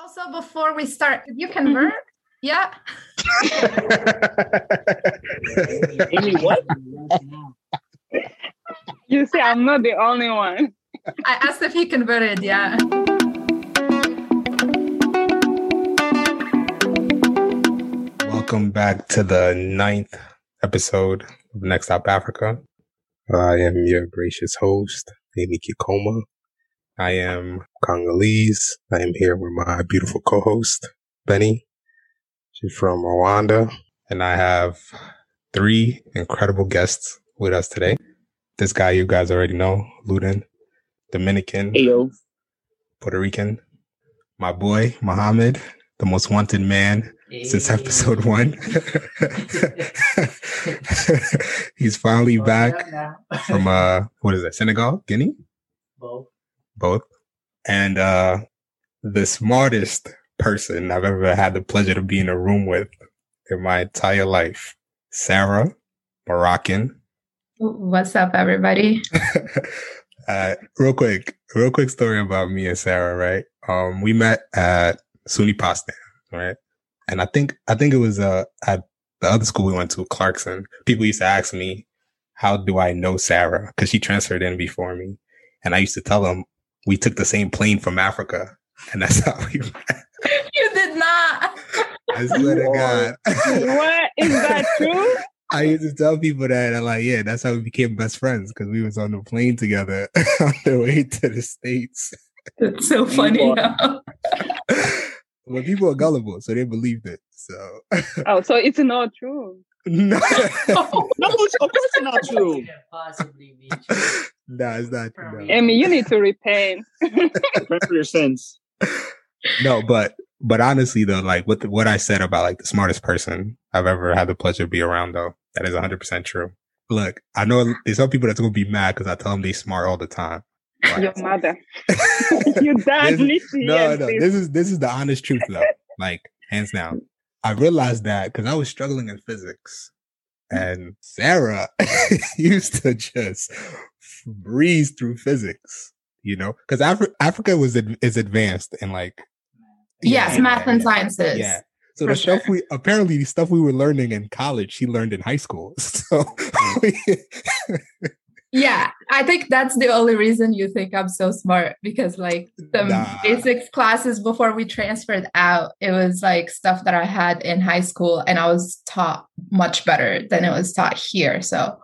Also, before we start, did you convert? Yeah. Aime, what? You see, I'm not the only one. I asked if he converted. Yeah. Welcome back to the ninth episode of Next Stop Africa. I am your gracious host, Aime Kikoma. I am Congolese. I am here with my beautiful co-host, Benny. She's from Rwanda. And I have three incredible guests with us today. This guy you guys already know, Luden, Dominican, Ayo. Puerto Rican, my boy, Mohammed, the most wanted man since episode one. He's finally back from uh what is that, Senegal, Guinea? Both. Both. And uh the smartest person I've ever had the pleasure to be in a room with in my entire life. Sarah, Moroccan. What's up, everybody? uh real quick, real quick story about me and Sarah, right? Um we met at SUNY Potsdam, right? And I think I think it was uh at the other school we went to, Clarkson. People used to ask me, "How do I know Sarah?" Because she transferred in before me, and I used to tell them we took the same plane from Africa, and that's how we met. You did not. I swear to God. What is that true? I used to tell people that, and like, yeah, that's how we became best friends because we was on the plane together on the way to the states. That's so funny. are- Well, people are gullible, so they believed it. So Oh, so it's not true. No, No, it's, of course it's not true. possibly be true. no, it's not. No. Aime, you need to repent. Repent for your sins. no, but but honestly though, like what the, what I said about like the smartest person I've ever had the pleasure to be around though, that is 100 percent true. Look, I know there's some people that's gonna be mad because I tell them they smart all the time. But- Your mother. Your dad This- needs to no, hear no, this. this is this is the honest truth though. Like hands down, I realized that because I was struggling in physics, and Sarah used to just breeze through physics. You know, because Afri- Africa was ad- is advanced in like yes, Yeah, math and sciences. Yeah. So the stuff sure. we apparently the stuff we were learning in college, she learned in high school. So mm. we, Yeah, I think that's the only reason you think I'm so smart because, like, the Nah. basics classes before we transferred out, it was like stuff that I had in high school, and I was taught much better than it was taught here. So,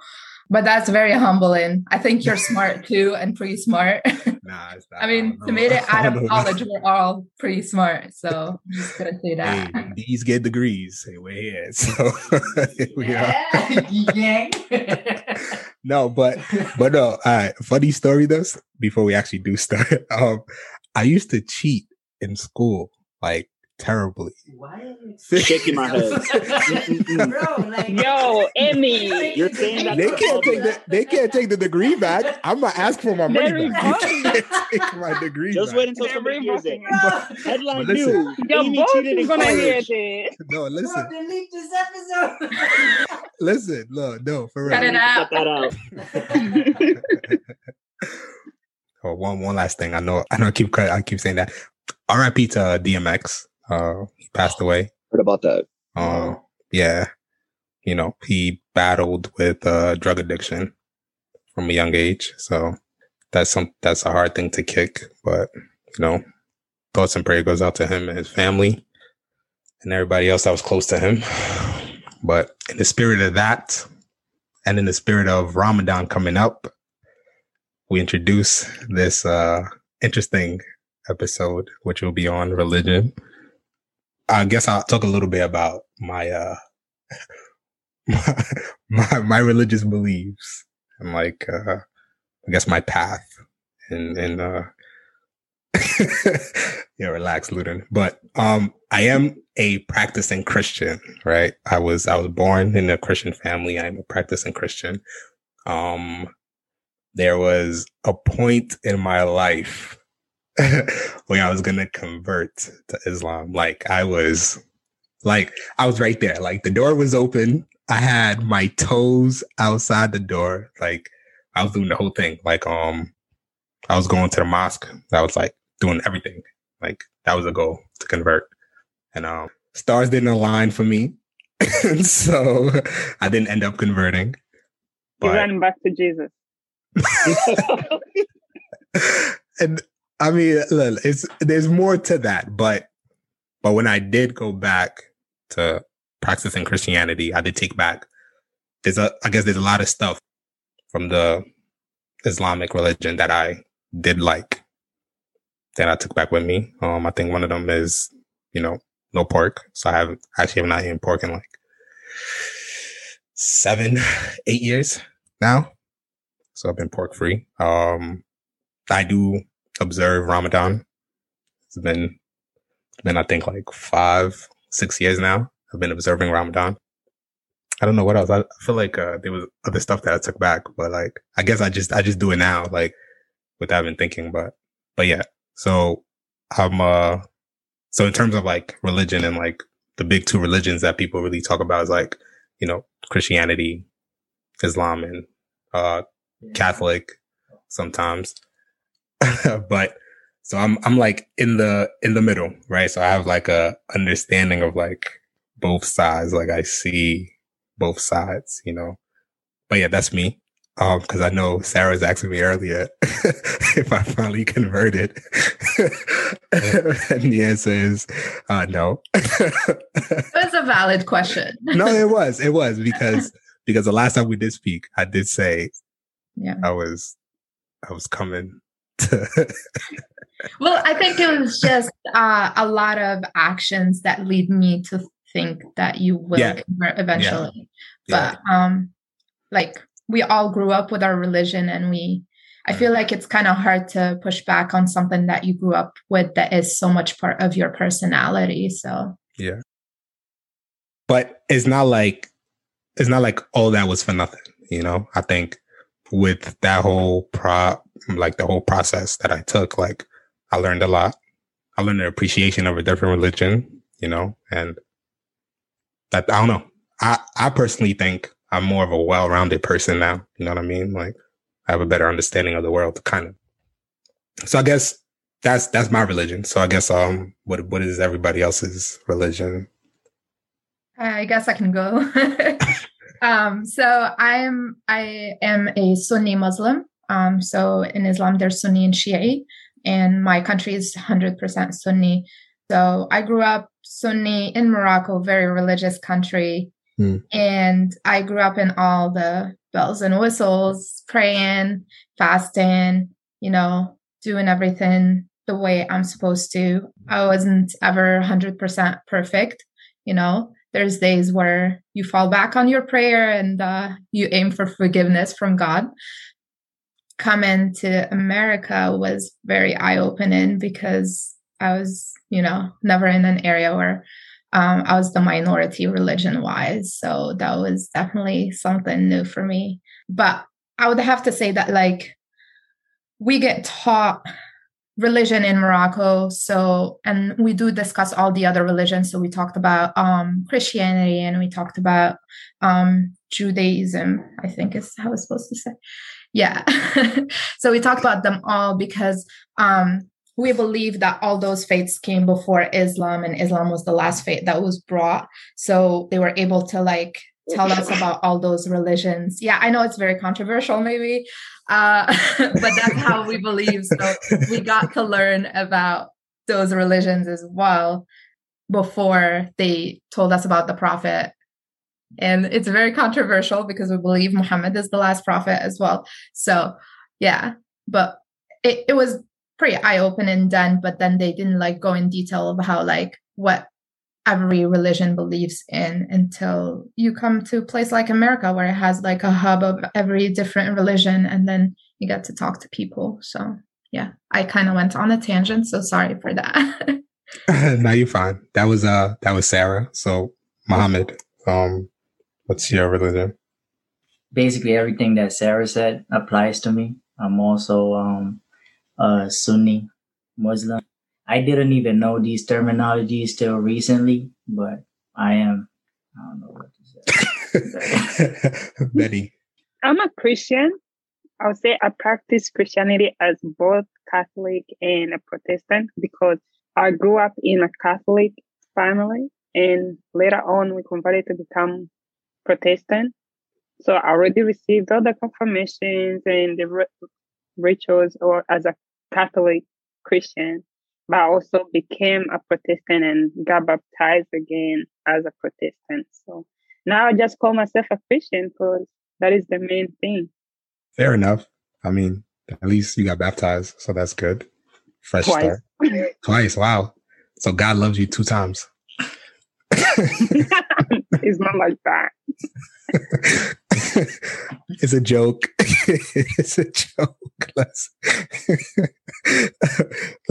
but that's very humbling. I think you're smart too, and pretty smart. nah, it's not, I mean, don't to make it out of college, we're all pretty smart. So, I'm just gonna say that. Hey, these get degrees. Hey, we're here. So here we are. Yeah. No, but but no, all right. Funny story though, before we actually do start. Um, I used to cheat in school, like terribly. Why Shaking my head. Bro, like Yo, Aime. You're saying that They can't take the they can't take the degree back. I'm gonna ask for my money They're back. They can't take my degree Just back. wait until somebody hears it. revoking. Headline But listen. news. Your Aime cheated in gonna hear college. this. No, Bro, listen, delete this episode. listen, no, no, for real. Cut it out. Cut that out. Oh, one one last thing. I know I know I keep I keep saying that. R.I.P. to DMX. Uh, he passed away. Heard about that. Um, yeah, you know, he battled with uh, drug addiction from a young age. So that's some that's a hard thing to kick. But you know, thoughts and prayer goes out to him and his family and everybody else that was close to him. But in the spirit of that, and in the spirit of Ramadan coming up, we introduce this uh, interesting episode, which will be on religion. I guess I'll talk a little bit about my uh my my, religious beliefs and like uh I guess my path and and uh yeah relax Ludin but um I am a practicing Christian right? I was I was born in a Christian family. I'm a practicing Christian. Um there was a point in my life when I was gonna convert to Islam. Like I was like I was right there. Like the door was open. I had my toes outside the door. Like I was doing the whole thing. Like um I was going to the mosque. I was like doing everything. Like that was a goal to to convert. And um, stars didn't align for me. so I didn't end up converting. You ran back to Jesus. and I mean, look, it's there's more to that, but but when I did go back to practicing Christianity, I did take back. There's a, I guess there's a lot of stuff from the Islamic religion that I did like that I took back with me. Um, I think one of them is, you know, no pork. So I have actually have not eaten pork in like seven, eight years now. So I've been pork free. Um, I do observe Ramadan. It's been, been, I think like five, six years now. I've been observing Ramadan. I don't know what else. I, I feel like, uh, there was other stuff that I took back, but like, I guess I just, I just do it now, like without even thinking, but, but yeah. So I'm, uh, so in terms of like religion and like the big two religions that people really talk about is like, you know, Christianity, Islam, and, uh, Catholic sometimes. but so I'm I'm like in the in the middle, right? So I have like a understanding of like both sides. Like I see both sides, you know. But yeah, that's me. Um, because I know Sarah was asking me earlier if I finally converted. and the answer is uh no. That's a valid question. no, it was. It was because because the last time we did speak, I did say Yeah. I was I was coming Well, I think it was just uh, a lot of actions that lead me to think that you will Yeah. convert eventually. Yeah. But um, like we all grew up with our religion, and we. I feel like it's kind of hard to push back on something that you grew up with that is so much part of your personality. So yeah, but it's not like it's not like all that was for nothing, you know? I think with that whole pro like the whole process that I took, like I learned a lot. I learned an appreciation of a different religion, you know, and that I don't know. I I personally think I'm more of a well-rounded person now. You know what I mean? Like I have a better understanding of the world, kind of. So I guess that's that's my religion. So I guess um, what what is everybody else's religion? I guess I can go. um, so I'm I am a Sunni Muslim. Um, so in Islam, there's Sunni and Shia, and my country is 100% Sunni. So I grew up Sunni in Morocco, very religious country, Hmm. and I grew up in all the bells and whistles, praying, fasting, you know, doing everything the way I'm supposed to. I wasn't ever 100% perfect, you know there's days where you fall back on your prayer and uh, you aim for forgiveness from God. Coming to America was very eye opening because I was, you know, never in an area where um, I was the minority religion wise. So that was definitely something new for me. But I would have to say that, like, we get taught religion in Morocco. So, and we do discuss all the other religions. So we talked about um, Christianity and we talked about um, Judaism, I think is how it's supposed to say. Yeah. so we talked about them all because um, we believe that all those faiths came before Islam and Islam was the last faith that was brought. So they were able to like tell us about all those religions. Yeah, I know it's very controversial, maybe, uh, but that's how we believe. So we got to learn about those religions as well before they told us about the prophet. And it's very controversial because we believe Muhammad is the last prophet as well. So, yeah, but it, it was pretty eye opening then, but then they didn't like go in detail of how, like, what every religion believes in until you come to a place like America where it has like a hub of every different religion and then you get to talk to people. So yeah, I kind of went on a tangent, so sorry for that. now you're fine. That was uh that was Sarah. So Muhammad. um, what's your religion? basically everything that Sarah said applies to me. I'm also um, a Sunni Muslim. I didn't even know these terminologies till recently, but I am. I don't know what to say. Betty. I'm a Christian. I would say I practice Christianity as both Catholic and a Protestant because I grew up in a Catholic family, and later on we converted to become Protestant. So I already received all the confirmations and the ri- rituals, or as a Catholic Christian, but I also became a Protestant and got baptized again as a Protestant. So now I just call myself a Christian because that is the main thing. Fair enough. I mean, at least you got baptized, so that's good. Fresh Twice. start. Twice. Wow. So God loves you two times. it's not like that. it's a joke. it's a joke. Let's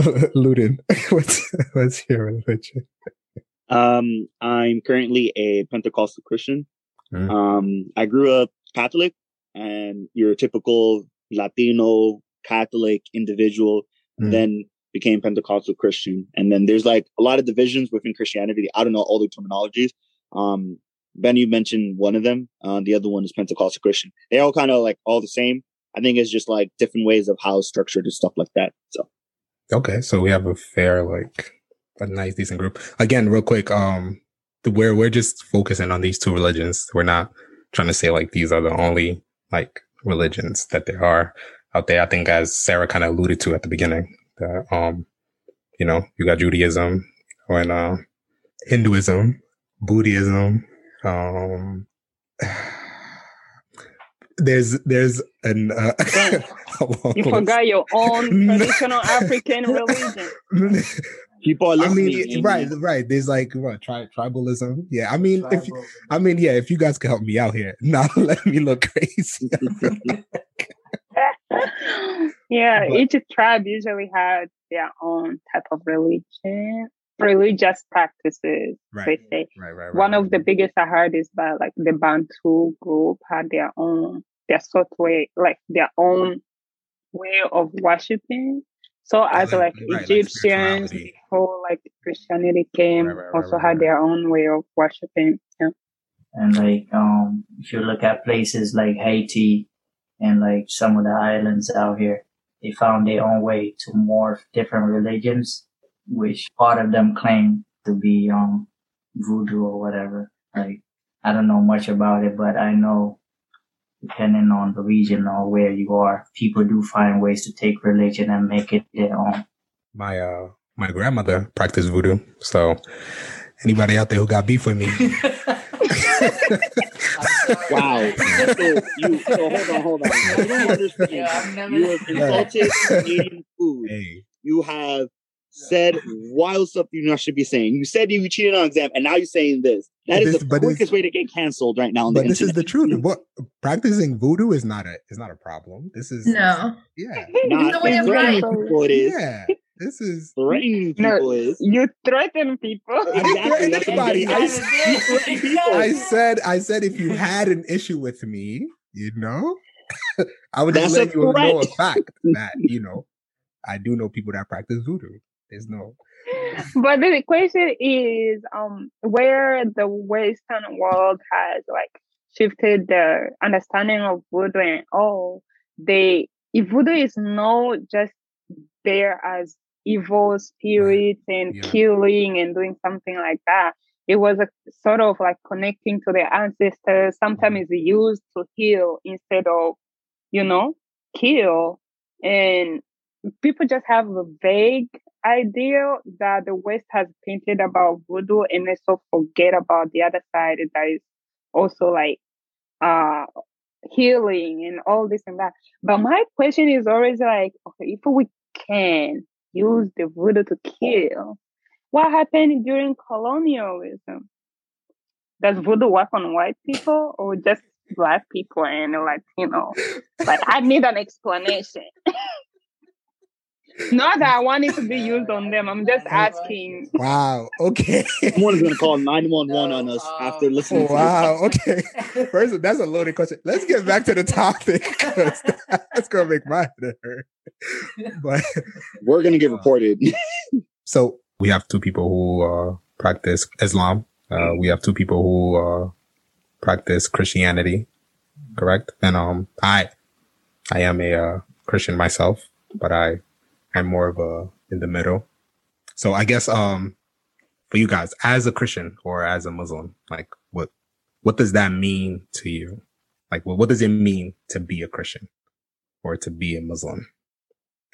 Ludin, what's what's your religion? Um, I'm currently a Pentecostal Christian. Mm. Um, I grew up Catholic, and your typical Latino Catholic individual, Mm. then became Pentecostal Christian. And then there's like a lot of divisions within Christianity. I don't know all the terminologies. Um, Ben, you mentioned one of them. Uh, the other one is Pentecostal Christian. They're all kind of like all the same. I think it's just like different ways of how structured and stuff like that. So Okay, so we have a fair, like, a nice, decent group. Again, real quick, um, we're we're just focusing on these two religions. We're not trying to say like these are the only like religions that there are out there. I think, as Sarah kind of alluded to at the beginning, that um, you know, you got Judaism and uh, Hinduism, Buddhism. Um, there's there's an uh, You forgot your own traditional African religion. people are I mean, and- right, right. There's like what tri- tribalism. Yeah, I mean, if you, I mean, yeah, if you guys could help me out here, not let me look crazy. yeah, But- each tribe usually had their own type of religion, religious practices. right, They say right, right, right. one of the biggest I heard is that like the Bantu group had their own, their sort way, like their own way of worshiping. So as like- like, right, like Egyptians spirituality. before like Christianity came, Right, right, right, also right, had right. their own way of worshiping. Yeah. And like, um, if you look at places like Haiti and like some of the islands out here, they found their own way to morph different religions, which part of them claim to be, um, voodoo or whatever. Like, I don't know much about it, but I know depending on the region or where you are, people do find ways to take religion and make it their own. my uh my grandmother practiced voodoo. So anybody out there who got beef with me, Wow. so you so hold on, hold on. You don't understand. Yeah, never. You have insulted Canadian food. hey, You have said wild stuff you not should be saying. You said you cheated on exam, and now you're saying this. That is This- the but this- quickest way to get canceled right now on but the this is the truth. What practicing voodoo is not a is not a problem. This is No. yeah, Not No way of threatening life. people it is. yeah. This is Threatening No. people is. You threaten people. I didn't Exactly, threaten that's what I'm anybody. I, saying. s- threaten people. I said I said if you had an issue with me, you know, I would just That's let a you know a fact that you know I do know people that practice voodoo. There's no. But the question is um where the western world has like shifted the understanding of voodoo and all they if voodoo is not just there as evil spirits and Yeah. killing and doing something like that it was a sort of like connecting to their ancestors. Sometimes it's used to heal instead of you know kill. And people just have a vague idea that the West has painted about voodoo and they so forget about the other side that is also like uh healing and all this and that. But my question is always like, okay, if we can use the voodoo to kill, what happened during colonialism? Does voodoo work on white people or just black people and Latino? Like I need an explanation. Not that I want it to be used on them. I'm just asking. wow. Okay. Someone's gonna call 911 on us um, after listening to wow. Okay. First, that's a loaded question. Let's get back to the topic. that's gonna make my head hurt. But. We're gonna get reported. so we have two people who uh, practice Islam. Uh, we have two people who uh, practice Christianity, correct? And um, I, I am a uh, Christian myself, but I, I'm more of a in the middle. So I guess um for you guys, as a Christian or as a Muslim, like what what does that mean to you? Like what what does it mean to be a Christian or to be a Muslim?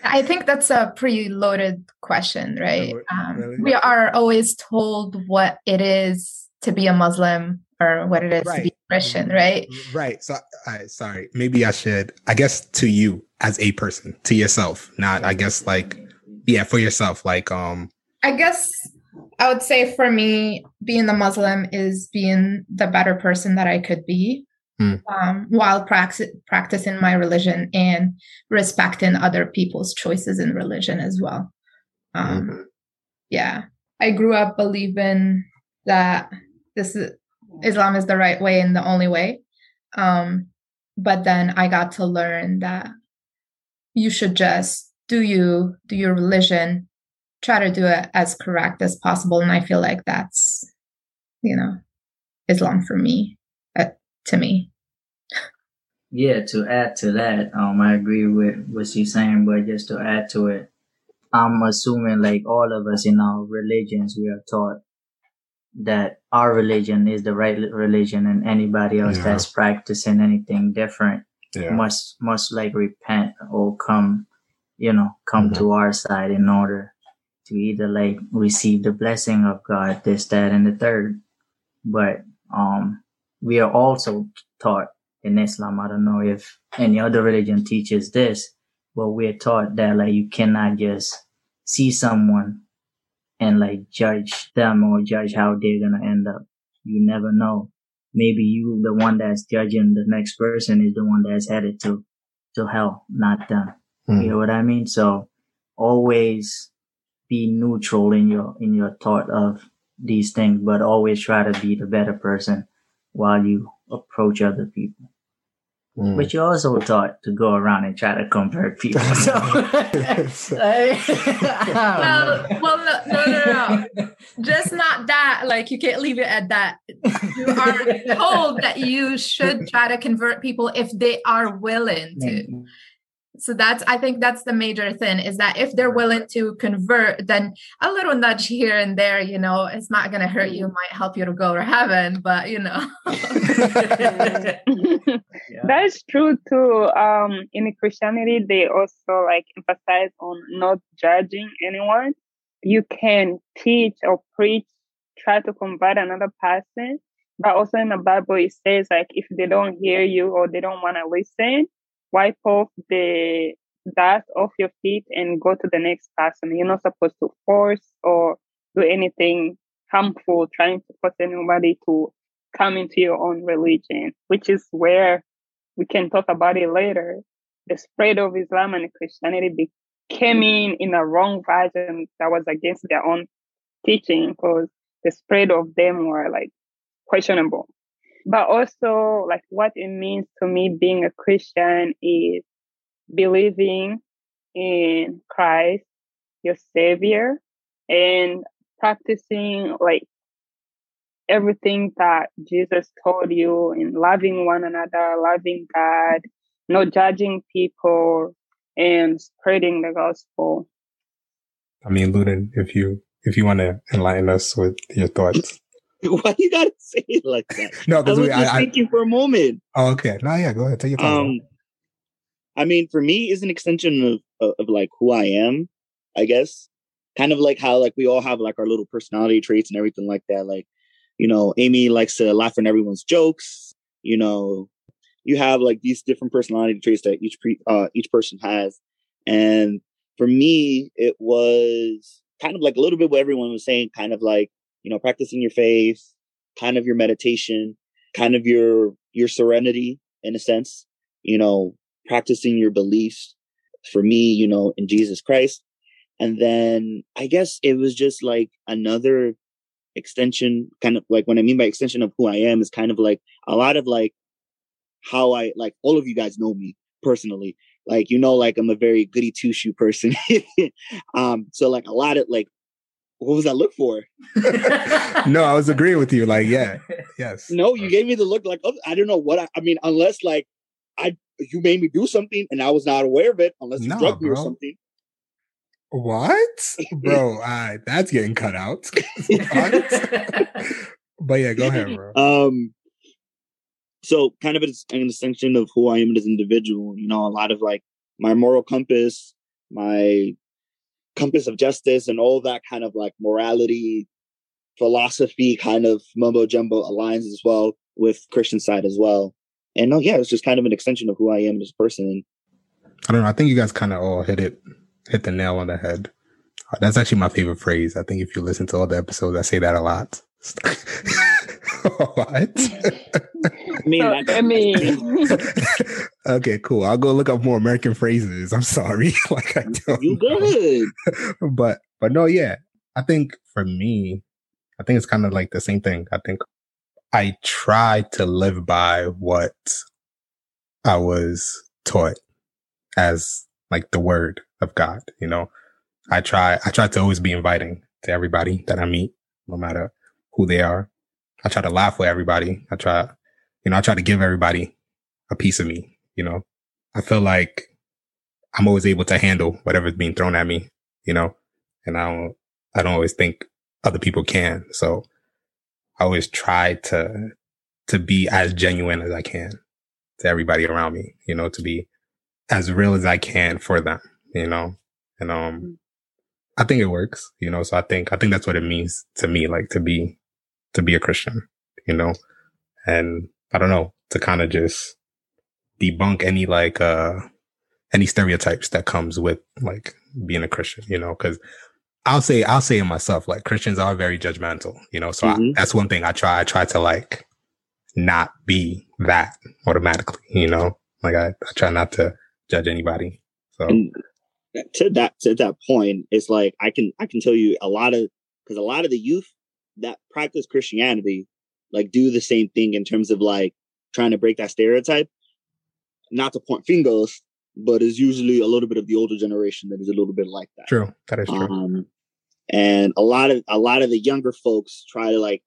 I think that's a pretty loaded question, right? Um, really? we are always told what it is to be a Muslim or what it is to be Right. Christian, right? Right. So I sorry, maybe I should I guess to you as a person, to yourself, not I guess like yeah, for yourself. Like um I guess I would say for me, being the Muslim is being the better person that I could be Hmm. um, while praxi- practicing my religion and respecting other people's choices in religion as well. Um, Mhm. Yeah, I grew up believing that this is Islam is the right way and the only way. Um, but then I got to learn that you should just do you do your religion try to do it as correct as possible. And i feel like that's you know islam for me uh, to me. Yeah, to add to that, um, I agree with what you're saying, but just to add to it, I'm assuming like all of us in our religions, we are taught that our religion is the right religion and anybody else Yeah. that's practicing anything different yeah. must, must like repent or come, you know, come Mhm. to our side in order to either like receive the blessing of God, this, that, and the third. But, um, we are also taught in Islam. I don't know if any other religion teaches this, but we're taught that like you cannot just see someone and like judge them or judge how they're gonna end up. You never know. Maybe you, the one that's judging the next person, is the one that's headed to to hell, not them. Mm. You know what I mean? So always be neutral in your in your thought of these things, but always try to be the better person while you approach other people. Mm. But you're also taught to go around and try to convert people. So, well, well no, no no no just not that like you can't leave it at that. You are told that you should try to convert people if they are willing to. So that's i think that's the major thing is that if they're willing to convert then a little nudge here and there you know it's not going to hurt you might help you to go to heaven but you know. That's true too. Um, in Christianity, they also like emphasize on not judging anyone. You can teach or preach, try to convert another person, but also in the Bible it says like if they don't hear you or they don't want to listen, wipe off the dust off your feet and go to the next person. You're not supposed to force or do anything harmful, trying to force anybody to come into your own religion, which is where we can talk about it later. The spread of Islam and Christianity came mm. in in a wrong version that was against their own teaching because the spread of them were like questionable. But also, like what it means to me being a Christian is believing in Christ, your Savior, and practicing like everything that Jesus told you in loving one another, loving God, not judging people, and spreading the gospel. I mean, Ludin, if you if you want to enlighten us with your thoughts. Why you gotta say it like that? No, I because was we just I, I thinking for a moment. oh, okay. No, yeah, go ahead. Take your time. Um, I mean, for me, is an extension of, of of like who I am, I guess. Kind of like how like we all have like our little personality traits and everything like that. Like, you know, Aime likes to laugh at everyone's jokes. You know, you have like these different personality traits that each pre uh each person has, and for me, it was kind of like a little bit what everyone was saying. Kind of like you know, practicing your faith, kind of your meditation, kind of your your serenity in a sense. You know, practicing your beliefs for me, you know, in Jesus Christ. And then I guess it was just like another extension, kind of like what I mean by extension of who I am is kind of like a lot of like how I like all of you guys know me personally. Like, you know, like I'm a very goody two shoe person. um, so like a lot of like, what was that look for? no, I was agreeing with you. Like, yeah, yes. No, you gave me the look like, oh, I don't know what I, I mean, unless like I, you made me do something and I was not aware of it, unless you Nah, drugged me or something. What, bro? Uh, that's getting cut out. But yeah, go ahead, bro. Um, so kind of an extension of who I am as an individual. You know, a lot of like my moral compass, my compass of justice, and all that kind of like morality, philosophy, kind of mumbo jumbo aligns as well with Christian side as well. And no, yeah, it's just kind of an extension of who I am as a person. I don't know. I think you guys kind of all hit it, hit the nail on the head. That's actually my favorite phrase. I think if you listen to all the episodes, I say that a lot. what? I mean, So, I mean, okay, cool. I'll go look up more American phrases. I'm sorry. like I don't. you know. good? but but no, yeah. I think for me, I think it's kind of like the same thing. I think I try to live by what I was taught as like the word of God, you know. I try I try to always be inviting to everybody that I meet, no matter who they are. I try to laugh with everybody. I try, you know, I try to give everybody a piece of me, you know. I feel like I'm always able to handle whatever's being thrown at me, you know, and I don't, I don't always think other people can. So I always try to, to be as genuine as I can to everybody around me, you know, to be as real as I can for them, you know, and, um, I think it works, you know, so I think, I think that's what it means to me, like to be, to be a Christian, you know, and I don't know, to kind of just debunk any like, uh, any stereotypes that comes with like being a Christian, you know, cause I'll say, I'll say it myself, like Christians are very judgmental, you know, so I, Mhm. that's one thing I try, I try to like not be that automatically, you know, like I, I try not to judge anybody. So And to that to that point, it's like I can I can tell you a lot of because a lot of the youth that practice Christianity like do the same thing in terms of like trying to break that stereotype. Not to point fingers, but it's usually a little bit of the older generation that is a little bit like that. true. That is true. Um, and a lot of a lot of the younger folks try to like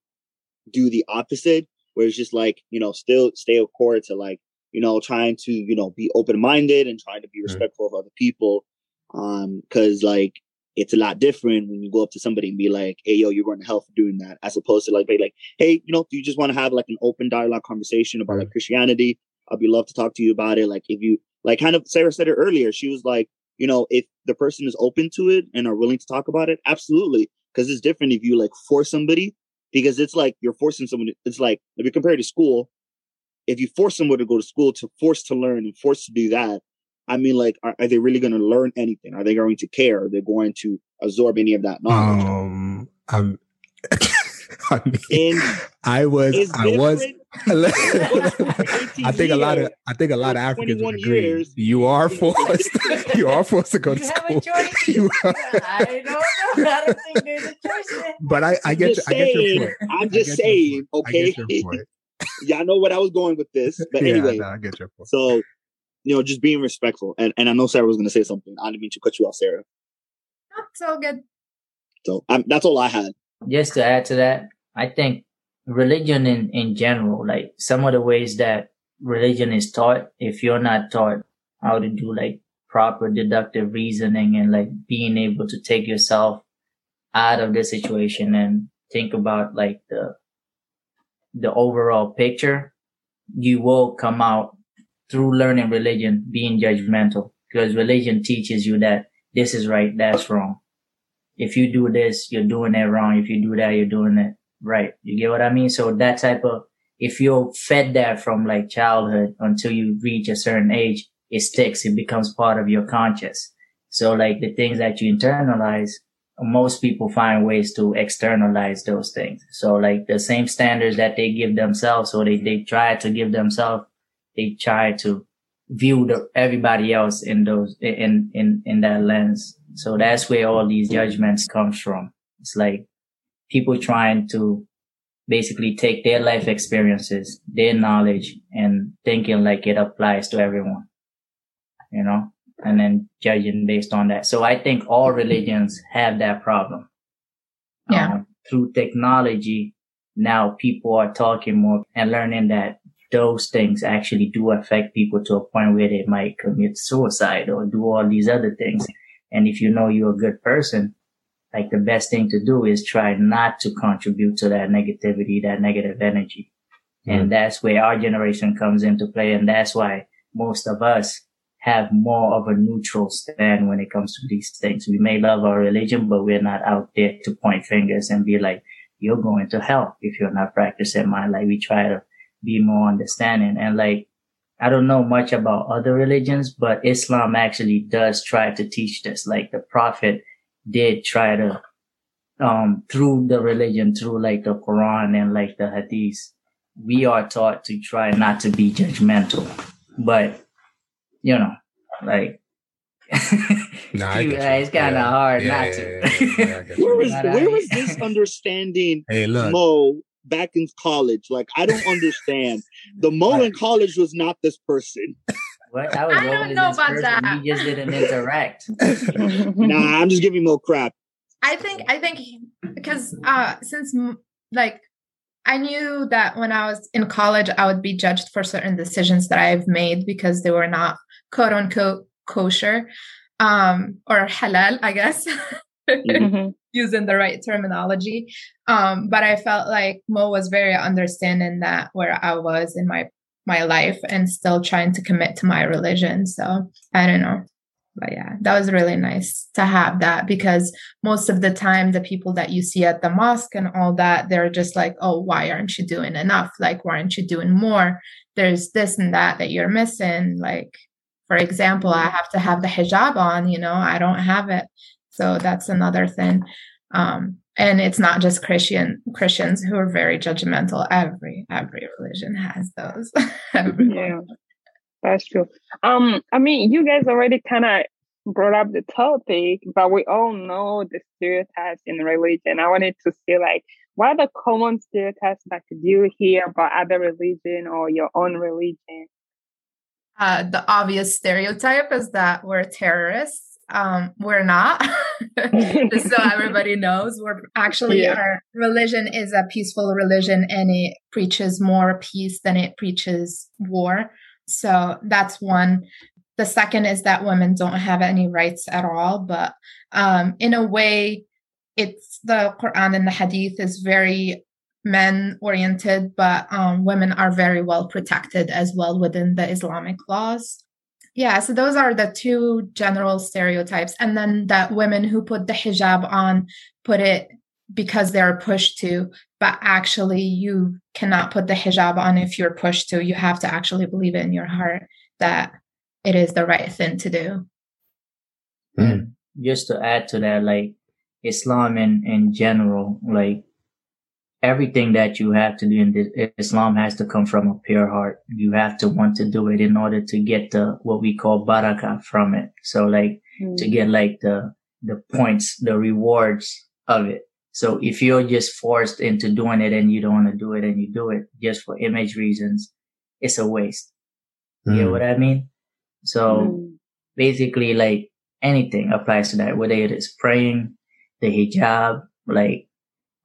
do the opposite, where it's just like you know still stay a core to like you know trying to you know be open minded and trying to be respectful of other people. Um, because like it's a lot different when you go up to somebody and be like, "Hey, yo, you're going to hell for doing that," as opposed to like be like, "Hey, you know, do you just want to have like an open dialogue conversation about like Christianity? I'd be love to talk to you about it. Like if you like, kind of Sarah said it earlier. She was like, you know, if the person is open to it and are willing to talk about it, absolutely. Because it's different if you like force somebody, because it's like you're forcing someone. To, it's like if you compare it to school, if you force someone to go to school to force to learn and force to do that, I mean, like, are, are they really going to learn anything? Are they going to care? Are they going to absorb any of that knowledge? Um, I'm, I mean, I was, I was. I think a lot of, I think a lot of Africans would agree. years. You are forced, you are forced to go to school. You I don't know. I don't think there's a choice but I, I get, just I get your point. I'm just saying, okay? get your. Y'all know what I was going with this. But yeah, anyway, no, I get your point. so, you know, just being respectful. And, and I know Sarah was going to say something. I didn't mean to cut you off, Sarah. It's all good. So um, that's all I had. just to add to that, I think religion in, in general, like some of the ways that religion is taught, if you're not taught how to do like proper deductive reasoning and like being able to take yourself out of the situation and think about like the, the overall picture, you will come out through learning religion being judgmental because religion teaches you that this is right, that's wrong if you do this, you're doing it wrong. If you do that, you're doing it right. You get what I mean? So that type of, if you're fed that from like childhood until you reach a certain age, it sticks. It becomes part of your conscious. So like the things that you internalize, most people find ways to externalize those things. So like the same standards that they give themselves, or they, they try to give themselves, they try to view the, everybody else in those, in, in, in that lens. So that's where all these judgments comes from. It's like people trying to basically take their life experiences, their knowledge and thinking like it applies to everyone, you know, and then judging based on that. So I think all religions have that problem. Yeah. Um, through technology, now people are talking more and learning that those things actually do affect people to a point where they might commit suicide or do all these other things. And if you know you're a good person, like the best thing to do is try not to contribute to that negativity, that negative energy. Mm-hmm. And that's where our generation comes into play. And that's why most of us have more of a neutral stand when it comes to these things. We may love our religion, but we're not out there to point fingers and be like, you're going to hell if you're not practicing mine. Like we try to be more understanding and like, I don't know much about other religions, but Islam actually does try to teach this. Like the prophet did try to, um, through the religion, through like the Quran and like the Hadith, we are taught to try not to be judgmental, but you know, like nah, it's kind of yeah. hard yeah, not yeah, to. where was where was this understanding? hey, look, Mo back in college. Like I don't understand. The Mo in college was not this person. What? I, was I don't know about person. that. He just didn't interact. nah, I'm just giving Mo crap. I think I think because uh since like I knew that when I was in college, I would be judged for certain decisions that I've made because they were not quote unquote kosher um, or halal, I guess, mm-hmm. Using the right terminology. Um, but I felt like Mo was very understanding that where I was in my my life and still trying to commit to my religion. So I don't know but yeah, that was really nice to have that because most of the time, the people that you see at the mosque and all that, they're just like, oh, why aren't you doing enough? Like, why aren't you doing more? There's this and that that you're missing. Like, for example, I have to have the hijab on, you know, I don't have it. So that's another thing. Um, and it's not just Christian Christians who are very judgmental. Every every religion has those. yeah. That's true. Um, I mean, you guys already kind of brought up the topic, but we all know the stereotypes in religion. I wanted to see like what are the common stereotypes that you hear about other religion or your own religion? Uh, the obvious stereotype is that we're terrorists. Um, we're not. Just so everybody knows, we're actually yeah. our religion is a peaceful religion and it preaches more peace than it preaches war. So that's one. The second is that women don't have any rights at all. But um, in a way, it's the Quran and the Hadith is very men oriented, but um, women are very well protected as well within the Islamic laws. Yeah, so those are the two general stereotypes. And then that women who put the hijab on put it because they're pushed to, but actually you cannot put the hijab on if you're pushed to. You have to actually believe it in your heart that it is the right thing to do. Mm. Just to add to that, like Islam in, in general, like everything that you have to do in this, Islam has to come from a pure heart. You have to want to do it in order to get the, what we call barakah from it. So like mm. to get like the, the points, the rewards of it. So if you're just forced into doing it and you don't want to do it and you do it just for image reasons, it's a waste. Mm. You know hmm. what I mean? So mm. basically like anything applies to that, whether it is praying, the hijab, like,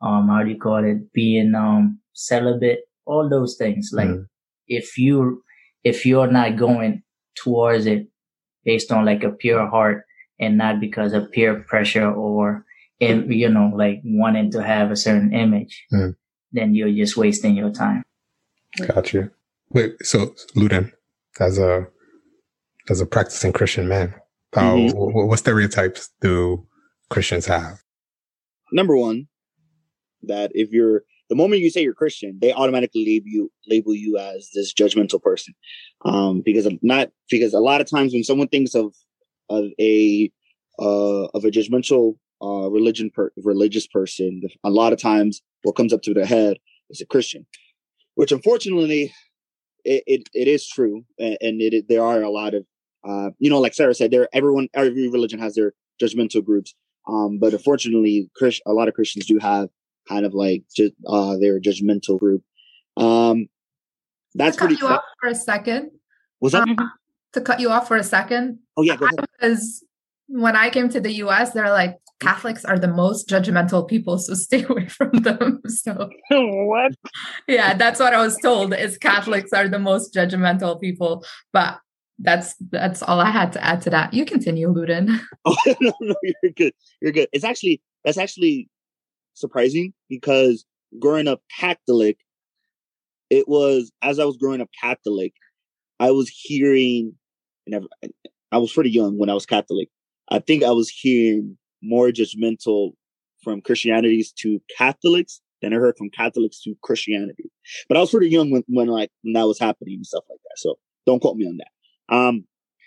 um, how do you call it? Being, um, celibate, all those things. Like mm. if you, if you're not going towards it based on like a pure heart and not because of peer pressure or and you know, like wanting to have a certain image, mm. then you're just wasting your time. Gotcha. Wait, so Ludem, as a as a practicing Christian man, how, mm-hmm. what, what stereotypes do Christians have? Number one, that if you're the moment you say you're Christian, they automatically label you label you as this judgmental person, um, because of not because a lot of times when someone thinks of of a uh, of a judgmental uh, religion per- religious person, a lot of times what comes up to their head is a Christian, which unfortunately it, it, it is true, and, it, there are a lot of uh, you know, like Sarah said, there everyone every religion has their judgmental groups, um, but unfortunately, Christ, a lot of Christians do have kind of like just uh, their judgmental group. Um, that's to cut pretty. you off for a second. Was that um, to cut you off for a second? Oh yeah, because when I came to the U.S., they're like, Catholics are the most judgmental people, so stay away from them. So what? Yeah, that's what I was told is Catholics are the most judgmental people. But that's that's all I had to add to that. You continue, Luden. Oh no, no, you're good. You're good. It's actually that's actually surprising because growing up Catholic, it was as I was growing up Catholic, I was hearing, and I was pretty young when I was Catholic. I think I was hearing more judgmental from Christianities to Catholics than I heard from Catholics to Christianity. But I was pretty young when, when like when that was happening and stuff like that. So don't quote me on that. Um,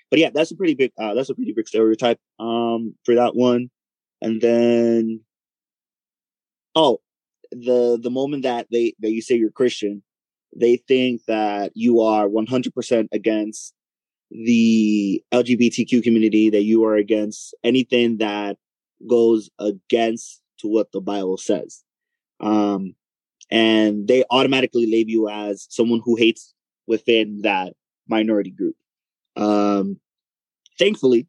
but yeah, that's a pretty big uh, that's a pretty big stereotype um for that one. And then oh, the the moment that they that you say you're Christian, they think that you are 100% against the LGBTQ community, that you are against anything that goes against to what the Bible says. Um, and they automatically label you as someone who hates within that minority group. Um, thankfully,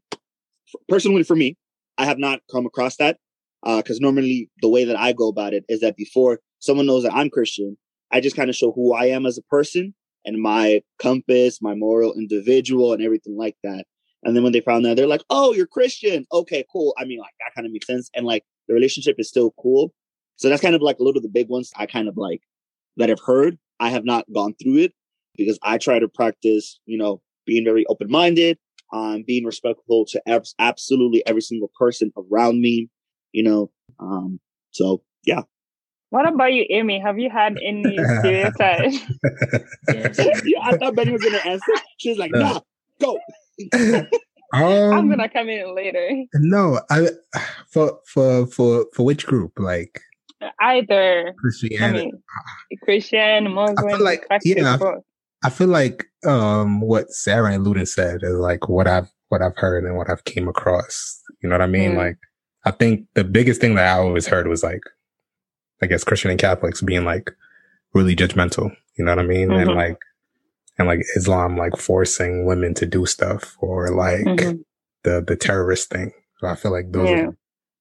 personally for me, I have not come across that because uh, normally the way that I go about it is that before someone knows that I'm Christian, I just kind of show who I am as a person and my compass, my moral individual, and everything like that. And then when they found that, they're like, "Oh, you're Christian. Okay, cool." I mean, like that kind of makes sense, and like the relationship is still cool. So that's kind of like a little of the big ones I kind of like that I've heard. I have not gone through it because I try to practice, you know, being very open minded, um, being respectful to ab- absolutely every single person around me, you know. Um, so yeah. What about you, Aime? Have you had any stereotypes? yeah, I thought Benny was gonna answer. She's like, nah, go. um, I'm gonna come in later. No, I for for for for which group? Like either Christianity, I mean, Christian, Muslim. I feel like yeah, I, I, feel like um what Sarah and Luden said is like what I've what I've heard and what I've came across. You know what I mean? Mm. Like I think the biggest thing that I always heard was like, I guess Christian and Catholics being like really judgmental. You know what I mean? Mm-hmm. And like and like Islam like forcing women to do stuff or like mm-hmm. the the terrorist thing. So I feel like those yeah. are the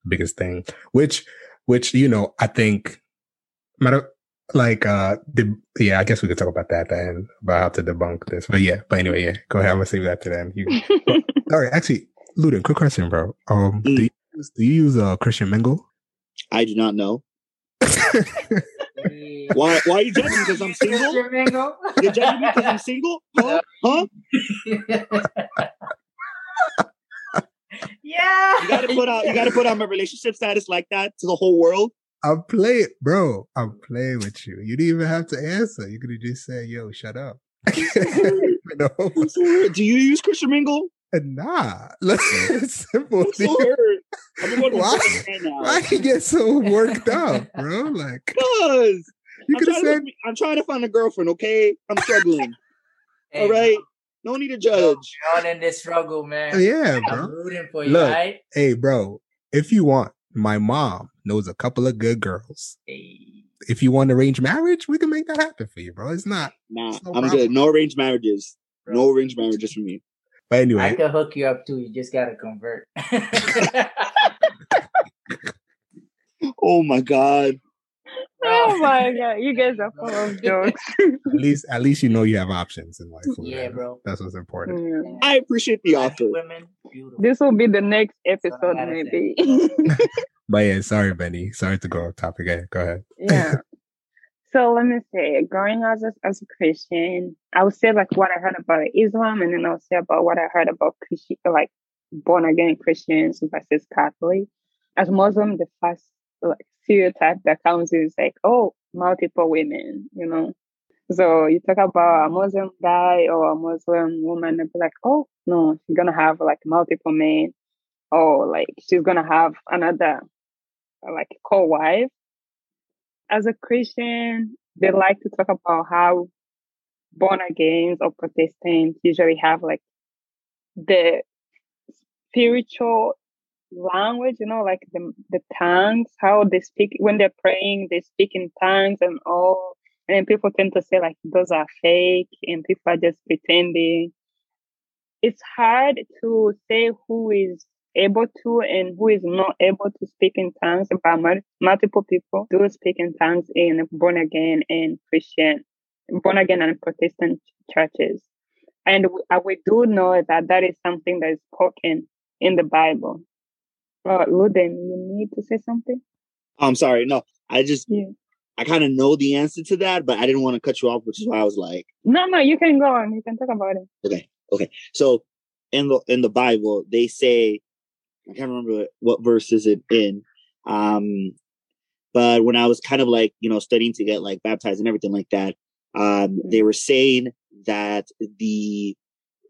biggest thing. Which which, you know, I think matter like uh the yeah, I guess we could talk about that then about how to debunk this. But yeah, but anyway, yeah. Go ahead. I'm gonna save that to then. You but, all right, actually, Luden, quick question, bro. Um mm. do you do you use uh Christian Mingle? I do not know. why why are you judging because I'm single? You're judging me because I'm single? Huh? Huh? Yeah. You gotta put out you gotta put out my relationship status like that to the whole world. I'm playing, bro. I'm playing with you. You didn't even have to answer. You could have just said, "Yo, shut up." no. Do you use Christian Mingle? Nah, it's simple. So why? Why you get so worked up, bro? Like, cause you could have said, "I'm trying to find a girlfriend." Okay, I'm struggling. hey, All right, no need to judge. You're in this struggle, man. Oh, yeah, bro. I'm rooting for you, Look, right? Hey, bro. If you want, my mom knows a couple of good girls. Hey. If you want arranged marriage, we can make that happen for you, bro. It's not. Nah, no I'm problem. good. No arranged marriages. Bro. No arranged marriages for me. But anyway, I can hook you up too. You just gotta convert. oh my god. Oh my god, you guys are full of jokes. at least, at least you know you have options in life. Yeah, bro. That's what's important. Mm. I appreciate the offer. Women, this will be the next episode, maybe. but yeah, sorry, Benny. Sorry to go off topic. Again. Go ahead. Yeah. So let me say, growing up as, as a Christian, I would say like what I heard about Islam, and then I'll say about what I heard about like born again Christians versus Catholic. As Muslim, the first like stereotype that comes is like, oh, multiple women, you know. So you talk about a Muslim guy or a Muslim woman, and be like, oh no, she's gonna have like multiple men, or like she's gonna have another like co-wife. As a Christian, they like to talk about how born again or Protestants usually have like the spiritual language, you know, like the the tongues, how they speak when they're praying, they speak in tongues and all. And people tend to say like those are fake and people are just pretending. It's hard to say who is able to and who is not able to speak in tongues, but multiple people do speak in tongues in born again and Christian, born again and Protestant churches. and we, we do know that that is something that is spoken in the Bible. Uh, Luden, you need to say something. I'm sorry. No, I just Yeah. I kind of know the answer to that, but I didn't want to cut you off, which is why I was like, No, no, you can go on. You can talk about it. okay, okay. So in the in the Bible, they say I can't remember what verse is it in. Um, but when I was kind of like you know studying to get like baptized and everything like that, um, they were saying that the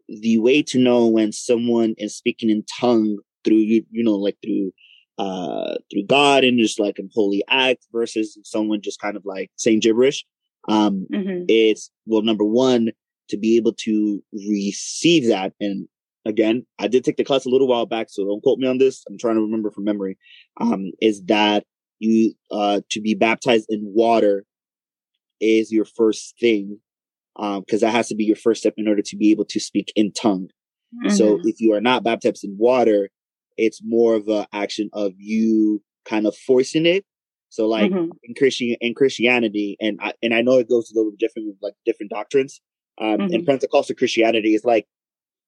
the way to know when someone is speaking in tongue through you you know like through uh through God and just like a holy act versus someone just kind of like saying gibberish. Um, hmm it's well number one to be able to receive that and again i did take the class a little while back so don't quote me on this i'm trying to remember from memory um is that you uh to be baptized in water is your first thing um because that has to be your first step in order to be able to speak in tongue so Mm-hmm. if you are not baptized in water it's more of an action of you kind of forcing it so like Mhm. in Christian in Christianity, and I, and I know it goes a little different with like different doctrines. Um, in Mhm. Pentecostal Christianity, it's like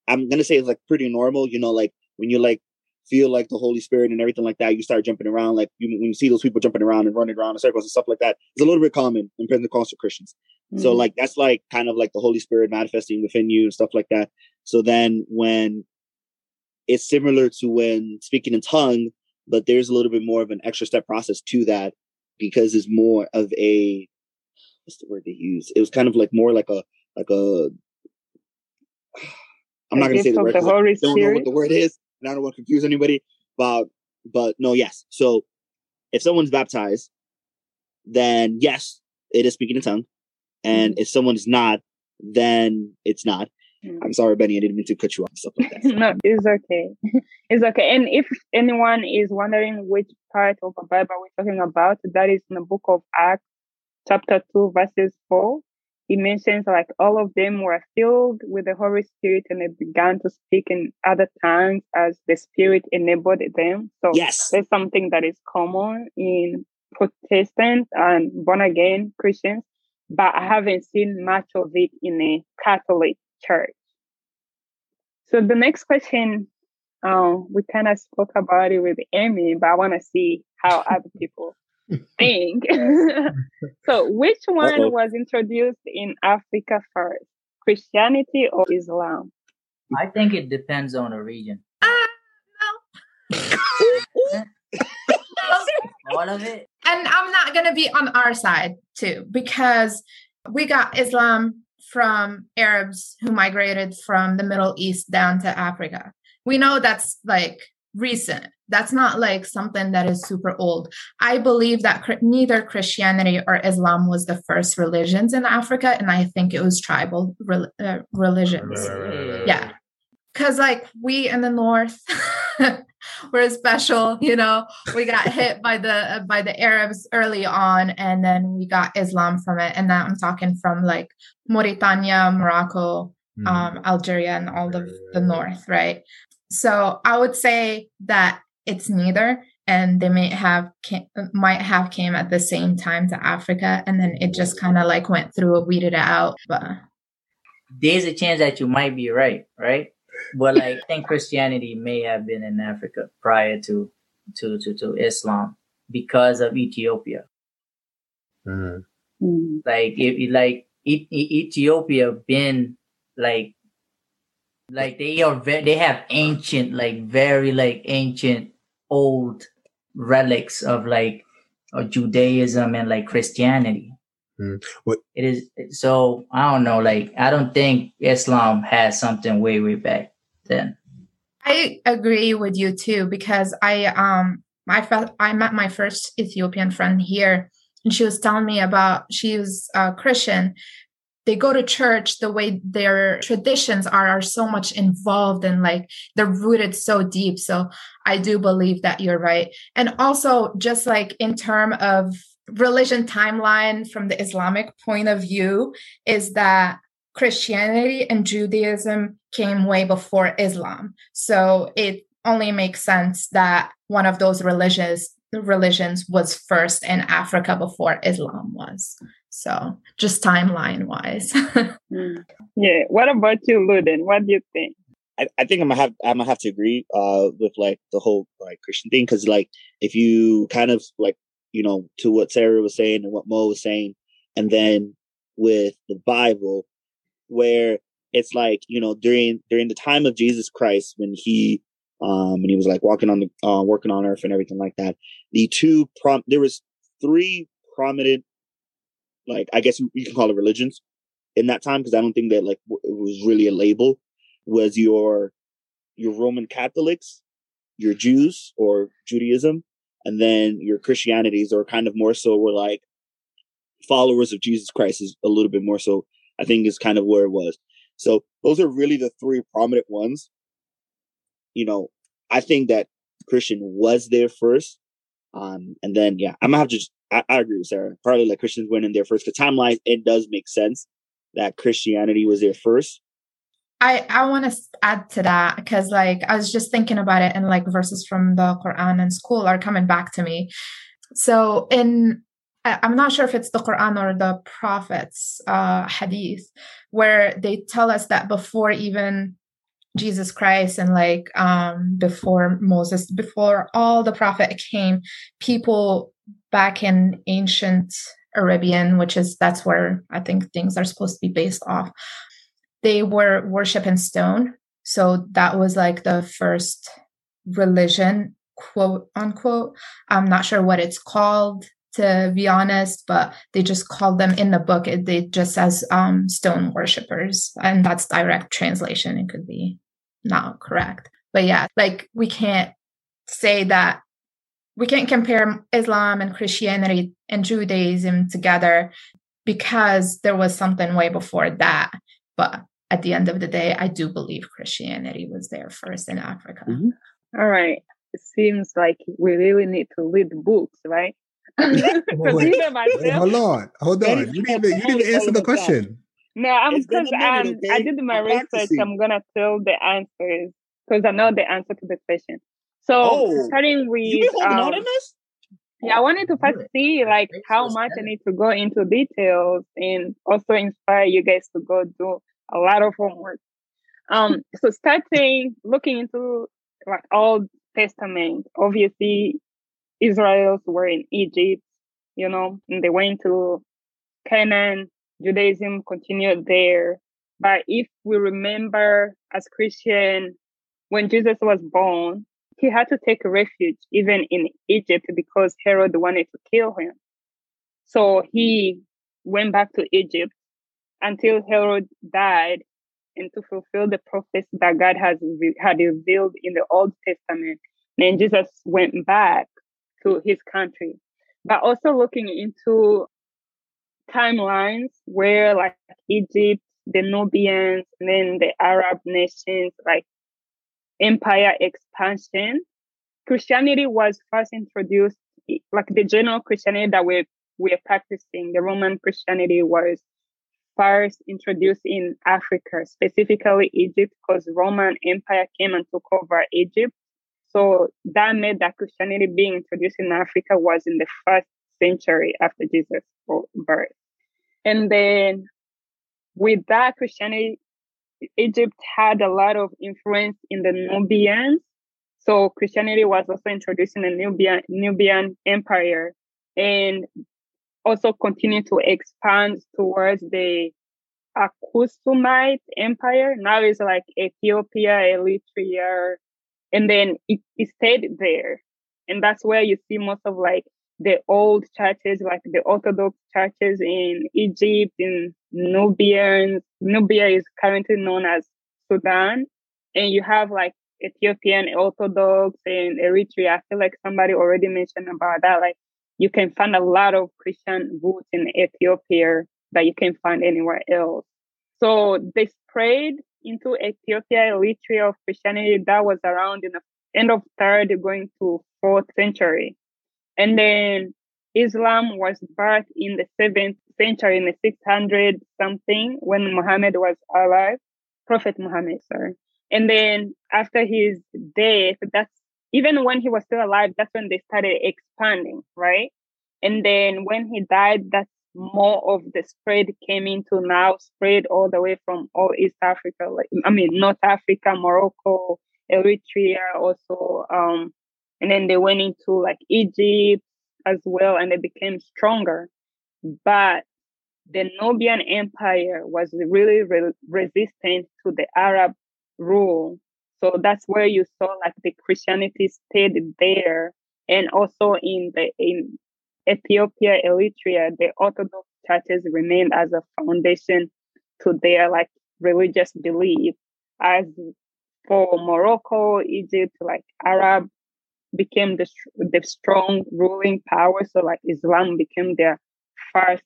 I'm gonna say it's like pretty normal. You know, like when you like feel like the Holy Spirit and everything like that, you start jumping around. Like you, when you see those people jumping around and running around in circles and stuff like that, it's a little bit common in Pentecostal Christians. So Mhm. like that's like kind of like the Holy Spirit manifesting within you and stuff like that. So then when it's similar to when speaking in tongue, but there's a little bit more of an extra step process to that because it's more of a what's the word they use? It was kind of like more like a like a I'm not gonna say the word the 'cause I don't know what the word is, and I don't want to confuse anybody. But but no, yes. So if someone's baptized, then yes, it is speaking in tongue. And Mm-hmm. if someone's not, then it's not. Mm. I'm sorry, Benny, I didn't mean to cut you off stuff like that. no, it's okay. it's okay. And if anyone is wondering which part of the Bible we're talking about, that is in the book of Acts, chapter 2, verses 4. He mentions like all of them were filled with the Holy Spirit and they began to speak in other tongues as the Spirit enabled them. So Yes. there's something that is common in Protestant and born again Christians, but I haven't seen much of it in a Catholic church. So the next question, um, we kind of spoke about it with Aime, but I want to see how other people think. so, which one Uh-oh. was introduced in Africa first, Christianity or Islam? I think it depends on the region. All of it. and I'm not going to be on our side too, because we got Islam from Arabs who migrated from the Middle East down to Africa. We know that's like recent. That's not like something that is super old. I believe that cr- neither Christianity or Islam was the first religions in Africa, and I think it was tribal uh, religions. Yeah. Because, like, we in the North, we're special, you know. We got hit by the by the Arabs early on, and then we got Islam from it. And now I'm talking from like Mauritania, Morocco, Mm. um, Algeria, and all of the North, right? So I would say that it's neither, and they may have came, might have came at the same time to Africa, and then it just kind of like went through, and weeded it out. But There's a chance that you might be right, right? But like, I think Christianity may have been in Africa prior to to to, to Islam because of Ethiopia. Mm. Like, it, like E- E- Ethiopia been like like they are ve- they have ancient like very like ancient old relics of like of Judaism and like Christianity. Mm. What- It is so I don't know. Like I don't think Islam has something way way back then. I agree with you too because I um I felt I met my first Ethiopian friend here and she was telling me about she was a Christian. They go to church the way their traditions are are so much involved and like they're rooted so deep. So I do believe that you're right. And also just like in term of religion timeline from the Islamic point of view is that Christianity and Judaism came way before Islam. So it only makes sense that one of those religions religions was first in Africa before Islam was. So just timeline wise. Mm. Yeah. What about you, Luden? What do you think? I, I think I'm gonna have I'm gonna have to agree uh with like the whole like Christian thing because like if you kind of like you know to what Sarah was saying and what Mo was saying, and then with the Bible, where it's like you know during during the time of Jesus Christ when he um and he was like walking on the uh, working on earth and everything like that. The two prom there was three prominent like I guess you, you can call it religions in that time because I don't think that like w- it was really a label was your your Roman Catholics, your Jews or Judaism, and then your Christianities or kind of more so were like followers of Jesus Christ is a little bit more so I think is kind of where it was. So those are really the three prominent ones. You know, I think that Christian was there first. Um, and then yeah, I'm gonna have to just I, I agree with Sarah. Probably like Christians went in there first. The timeline it does make sense that Christianity was there first. I I want to add to that because like I was just thinking about it and like verses from the Quran and school are coming back to me. So in I'm not sure if it's the Quran or the prophets uh hadith where they tell us that before even Jesus Christ and like um before Moses before all the prophet came people back in ancient Arabian which is that's where I think things are supposed to be based off they were worshiping stone. So that was like the first religion, quote unquote. I'm not sure what it's called to be honest, but they just called them in the book. It, they just says um, stone worshippers, and that's direct translation. It could be not correct, but yeah, like we can't say that we can't compare Islam and Christianity and Judaism together because there was something way before that. But at the end of the day, I do believe Christianity was there first in Africa. Mm-hmm. All right. It seems like we really need to read books, right? wait, wait, wait, hold on, hold on. You didn't even, you didn't answer the question. No, I'm because um, okay? I did my research. I'm gonna tell the answers because I know the answer to the question. So oh, starting with you holding um, on to this? Yeah, I wanted to first see like how much I need to go into details and also inspire you guys to go do a lot of homework. Um, so starting looking into like Old Testament, obviously Israel's were in Egypt, you know, and they went to Canaan. Judaism continued there. But if we remember as Christian, when Jesus was born, he had to take refuge even in Egypt because Herod wanted to kill him. So he went back to Egypt until Herod died and to fulfill the prophecy that God has had revealed in the Old Testament. Then Jesus went back to his country, but also looking into timelines where like Egypt, the Nubians, and then the Arab nations, like empire expansion. Christianity was first introduced, like the general Christianity that we're, we're practicing, the Roman Christianity was first introduced in Africa, specifically Egypt, because Roman Empire came and took over Egypt. So that made that Christianity being introduced in Africa was in the first century after Jesus' birth. And then with that Christianity, Egypt had a lot of influence in the Nubians. So Christianity was also introduced in the Nubian, Nubian Empire. And also continue to expand towards the Aksumite Empire. Now it's like Ethiopia, Eritrea, and then it, it stayed there. And that's where you see most of like the old churches, like the Orthodox churches in Egypt, in Nubian. Nubia is currently known as Sudan. And you have like Ethiopian Orthodox and Eritrea. I feel like somebody already mentioned about that. Like you can find a lot of Christian roots in Ethiopia that you can find anywhere else. So they spread into Ethiopia, Eritrea of Christianity that was around in the end of third going to fourth century. And then Islam was birthed in the seventh century in the 600 something when Muhammad was alive, Prophet Muhammad, sorry. And then after his death, that's even when he was still alive, that's when they started expanding, right? And then when he died, that's more of the spread came into now spread all the way from all East Africa, like I mean North Africa, Morocco, Eritrea, also, um, and then they went into like Egypt as well, and they became stronger. But the Nubian Empire was really re- resistant to the Arab rule. So that's where you saw like the Christianity stayed there. And also in the, in Ethiopia, Eritrea, the Orthodox churches remained as a foundation to their like religious belief. As for Morocco, Egypt, like Arab became the, the strong ruling power. So like Islam became their first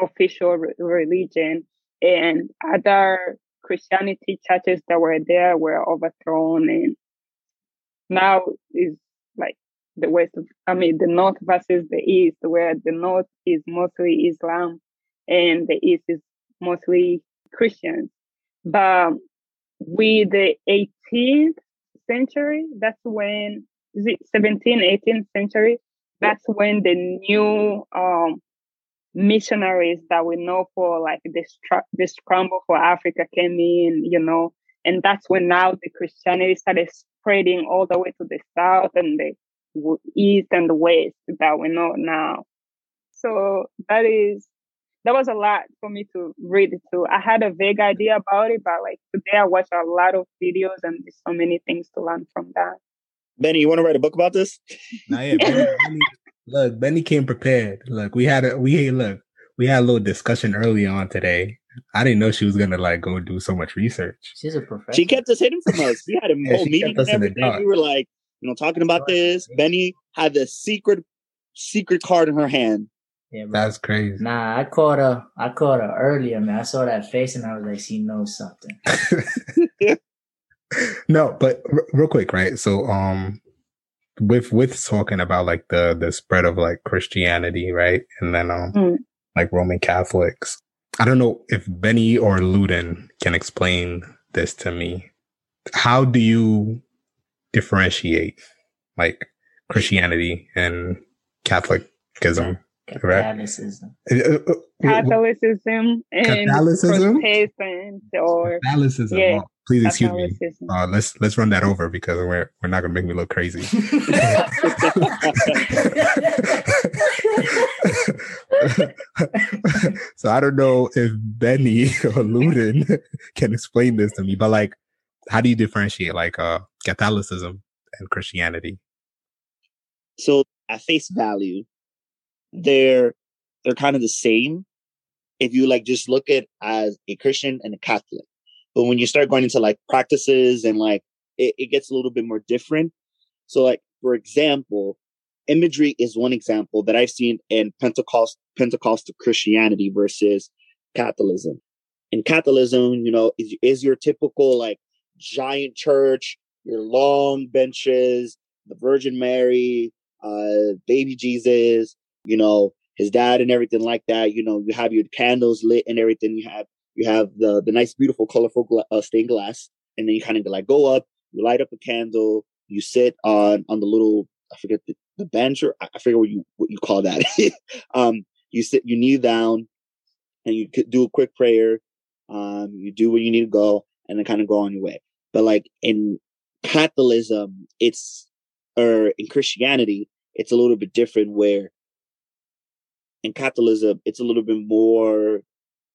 official re- religion and other Christianity churches that were there were overthrown and now is like the west of, I mean the north versus the east where the north is mostly Islam and the east is mostly Christians. But with the 18th century, that's when is it 17th, 18th century? That's when the new um, missionaries that we know for like this this scramble for Africa came in, you know, and that's when now the Christianity started spreading all the way to the south and the east and the west that we know now. So that is that was a lot for me to read too. I had a vague idea about it, but like today I watched a lot of videos and there's so many things to learn from that. Benny, you want to write a book about this? Nah, yeah, Benny, Benny, Look, Benny came prepared. Look, we had a we look we had a little discussion early on today. I didn't know she was gonna like go do so much research. She's a professional. She kept us hidden from us. We had a yeah, whole meeting and everything. We were like, you know, talking about this. Benny had the secret secret card in her hand. Yeah, that's crazy. Nah, I caught her. I caught her earlier, man. I saw that face and I was like, she knows something. no, but r- real quick, right? So, um, with with talking about like the the spread of like Christianity, right? And then um mm. like Roman Catholics. I don't know if Benny or Luden can explain this to me. How do you differentiate like Christianity and Catholicism? Catholicism. Uh, uh, uh, Catholicism and Catholicism? Protestant or Catholicism. Yeah. Oh, please excuse me. Uh, let's let's run that over because we're we're not gonna make me look crazy. so I don't know if Benny or Luden can explain this to me, but like, how do you differentiate like uh Catholicism and Christianity? So at face value, they're they're kind of the same if you like just look at as a Christian and a Catholic. But when you start going into like practices and like it, it gets a little bit more different. So like for example, imagery is one example that I've seen in Pentecost Pentecostal Christianity versus Catholicism. In Catholicism, you know, is, is your typical like giant church, your long benches, the Virgin Mary, uh, baby Jesus, you know, his dad and everything like that. You know, you have your candles lit and everything. You have you have the the nice, beautiful, colorful gla- uh, stained glass, and then you kind of like go up, you light up a candle, you sit on on the little I forget the, the bench or I forget what you what you call that. um, you sit, you kneel down, and you do a quick prayer. Um, you do where you need to go, and then kind of go on your way. But like in Catholicism, it's or in Christianity, it's a little bit different where in Catholicism, it's a little bit more,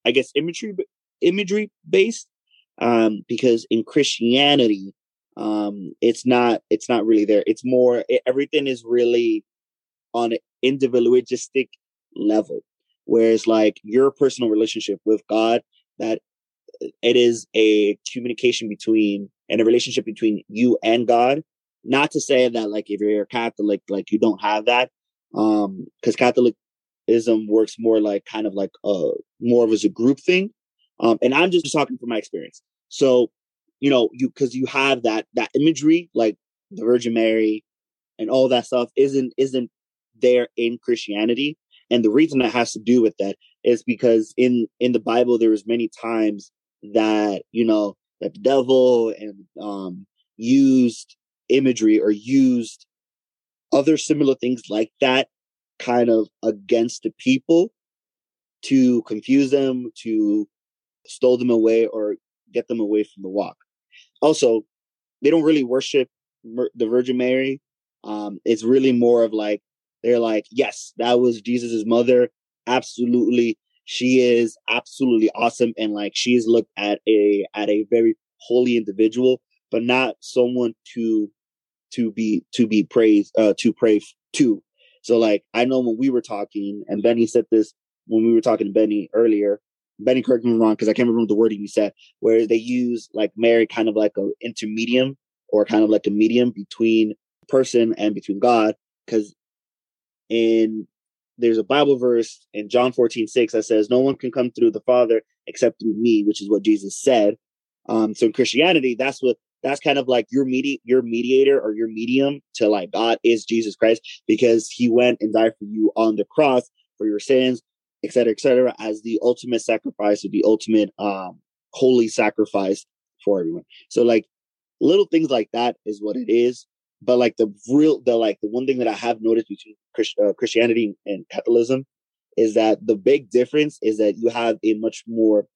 I guess, imagery imagery based. Um, because in Christianity, um, it's not it's not really there. It's more it, everything is really on an individualistic level, whereas like your personal relationship with God, that it is a communication between and a relationship between you and God. Not to say that like if you're a Catholic, like you don't have that, um, because Catholic ism works more like kind of like uh more of as a group thing. Um, and I'm just talking from my experience. So, you know, you because you have that that imagery, like the Virgin Mary and all that stuff isn't isn't there in Christianity. And the reason that has to do with that is because in in the Bible there was many times that, you know, that the devil and um used imagery or used other similar things like that kind of against the people to confuse them, to stole them away or get them away from the walk. Also, they don't really worship the Virgin Mary. Um, it's really more of like they're like, yes, that was Jesus's mother. Absolutely, she is absolutely awesome, and like she is looked at a at a very holy individual, but not someone to to be to be praised uh, to pray to. So like I know when we were talking, and Benny said this when we were talking to Benny earlier. Benny, correct me wrong because I can't remember the wording you said, where they use like Mary kind of like a intermedium or kind of like a medium between person and between God. Because in there's a Bible verse in John 14, 6 that says, No one can come through the Father except through me, which is what Jesus said. Um, so in Christianity, that's what that's kind of like your medi- your mediator or your medium to like God is Jesus Christ because he went and died for you on the cross for your sins, et cetera, et cetera, as the ultimate sacrifice or the ultimate um, holy sacrifice for everyone. So like little things like that is what it is. But like the real, the like the one thing that I have noticed between Christ, uh, Christianity and Catholicism is that the big difference is that you have a much more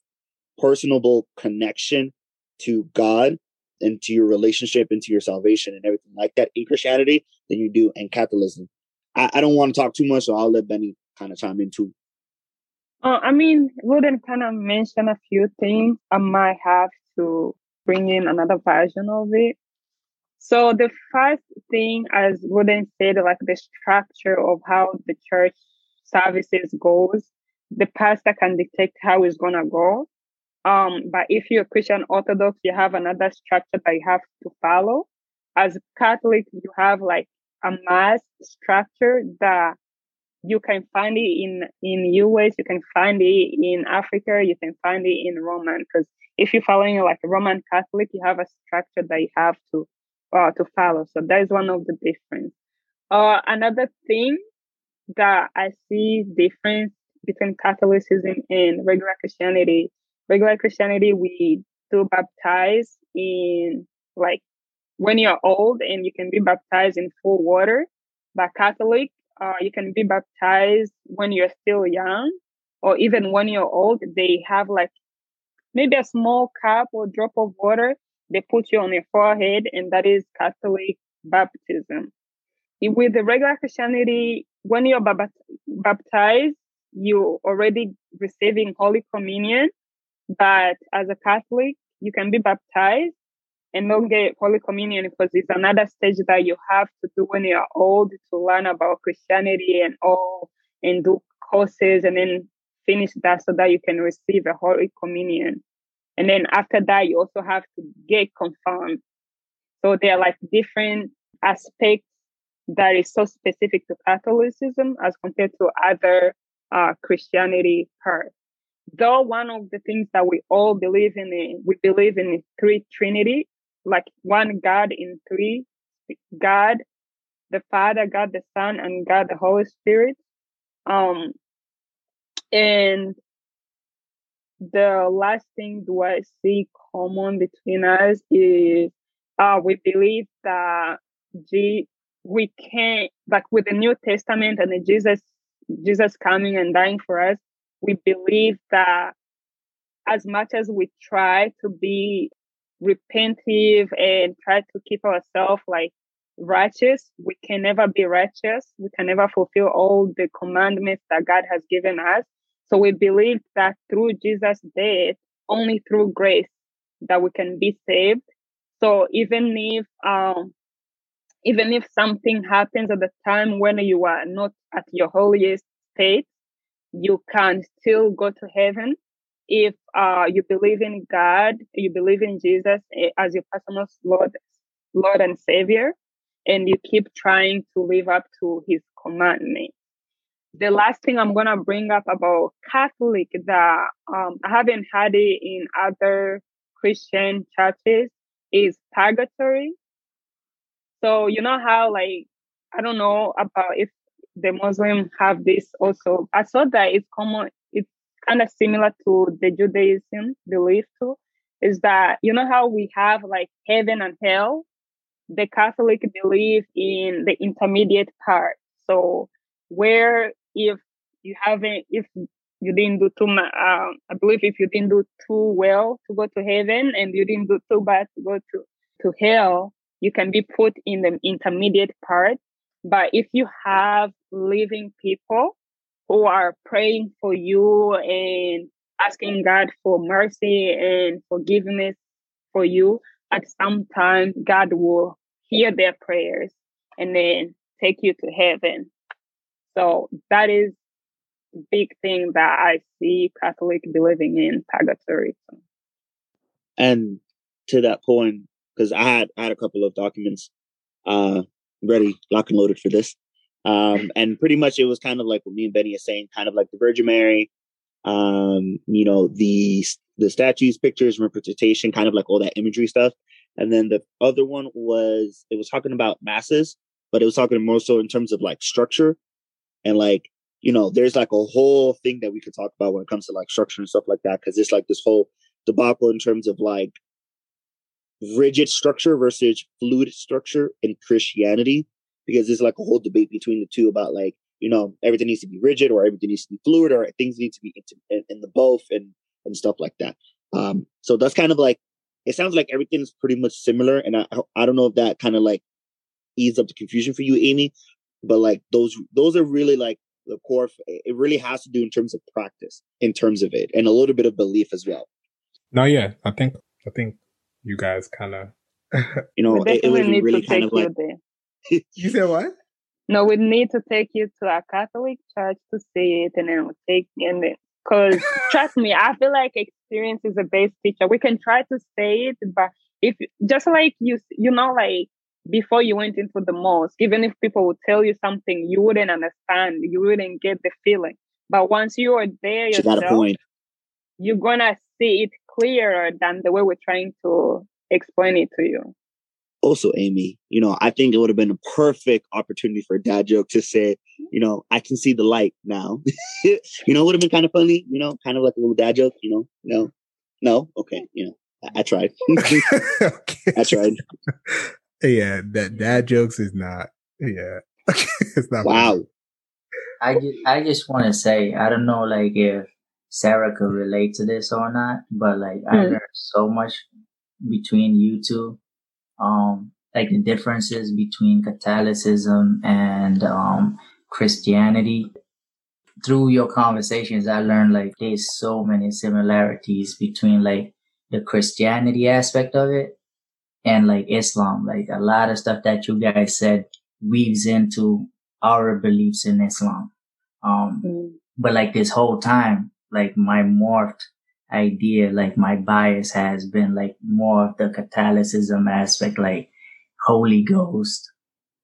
personable connection to God and to your relationship into your salvation and everything like that in Christianity than you do in Catholicism. I, I don't want to talk too much, so I'll let Benny kind of chime in too. Uh, I mean, Luden kind of mentioned a few things. I might have to bring in another version of it. So the first thing, as Luden said, like the structure of how the church services goes, the pastor can dictate how it's gonna go. Um, but if you're Christian Orthodox, you have another structure that you have to follow. As Catholic, you have like a mass structure that you can find it in in US, you can find it in Africa, you can find it in Roman. Because if you're following like a Roman Catholic, you have a structure that you have to uh, to follow. So that is one of the difference. Uh, another thing that I see difference between Catholicism and regular Christianity. Regular Christianity, we do baptize in like when you're old and you can be baptized in full water. But Catholic, uh, you can be baptized when you're still young or even when you're old. They have like maybe a small cup or drop of water they put you on your forehead, and that is Catholic baptism. With the regular Christianity, when you're baptized, you're already receiving Holy Communion. But as a Catholic, you can be baptized and don't get Holy Communion because it's another stage that you have to do when you're old to learn about Christianity and all and do courses and then finish that so that you can receive a Holy Communion. And then after that, you also have to get confirmed. So there are like different aspects that is so specific to Catholicism as compared to other uh, Christianity parts. Though one of the things that we all believe in, we believe in three Trinity, like one God in three, God the Father, God the Son, and God the Holy Spirit. Um, and the last thing do I see common between us is uh, we believe that G- we can't like with the New Testament and the Jesus Jesus coming and dying for us, we believe that as much as we try to be repentive and try to keep ourselves like righteous, we can never be righteous. We can never fulfill all the commandments that God has given us. So we believe that through Jesus' death, only through grace, that we can be saved. So even if um, even if something happens at the time when you are not at your holiest state, you can still go to heaven if uh, you believe in God, you believe in Jesus eh, as your personal Lord, Lord and Savior, and you keep trying to live up to His commandments the last thing I'm gonna bring up about Catholic that um, I haven't had it in other Christian churches is purgatory. So you know how like I don't know about if the Muslim have this also. I saw that it's common. It's kind of similar to the Judaism belief too. Is that you know how we have like heaven and hell? the Catholic believe in the intermediate part. So where if you haven't, if you didn't do too much, um, I believe if you didn't do too well to go to heaven and you didn't do too bad to go to, to hell, you can be put in the intermediate part. But if you have living people who are praying for you and asking God for mercy and forgiveness for you, at some time God will hear their prayers and then take you to heaven. So that is big thing that I see Catholic believing in purgatory. And to that point, because I had I had a couple of documents uh ready, lock and loaded for this. Um, and pretty much it was kind of like what me and Benny are saying, kind of like the Virgin Mary, um, you know, the the statues, pictures, representation, kind of like all that imagery stuff. And then the other one was it was talking about masses, but it was talking more so in terms of like structure and like you know, there's like a whole thing that we could talk about when it comes to like structure and stuff like that because it's like this whole debacle in terms of like rigid structure versus fluid structure in Christianity because there's like a whole debate between the two about like you know everything needs to be rigid or everything needs to be fluid or things need to be in, in the both and and stuff like that. Um, so that's kind of like it sounds like everything is pretty much similar, and I I don't know if that kind of like ease up the confusion for you, Aime, but like those those are really like the core. It really has to do in terms of practice, in terms of it, and a little bit of belief as well. No, yeah, I think I think you guys kind of you know it, it was really kind of like you said what? No, we need to take you to a Catholic church to see it, and then we'll take and then because trust me, I feel like experience is a base teacher. We can try to say it, but if just like you, you know, like before you went into the mosque, even if people would tell you something, you wouldn't understand. You wouldn't get the feeling. But once you are there yourself, you're gonna see it clearer than the way we're trying to explain it to you also, Aime, you know, I think it would have been a perfect opportunity for a dad joke to say, you know, I can see the light now. you know, it would have been kind of funny, you know, kind of like a little dad joke, you know, no, no, okay, you know, I, I tried. okay. I tried. Yeah, that dad jokes is not, yeah, it's not. Wow. Funny. I just, I just want to say, I don't know, like if Sarah could relate to this or not, but like mm. I learned so much between you two um, like the differences between Catholicism and um, Christianity. Through your conversations, I learned like there's so many similarities between like the Christianity aspect of it and like Islam. Like a lot of stuff that you guys said weaves into our beliefs in Islam. Um, mm. but like this whole time, like my morphed idea, like my bias has been like more of the Catholicism aspect, like Holy Ghost,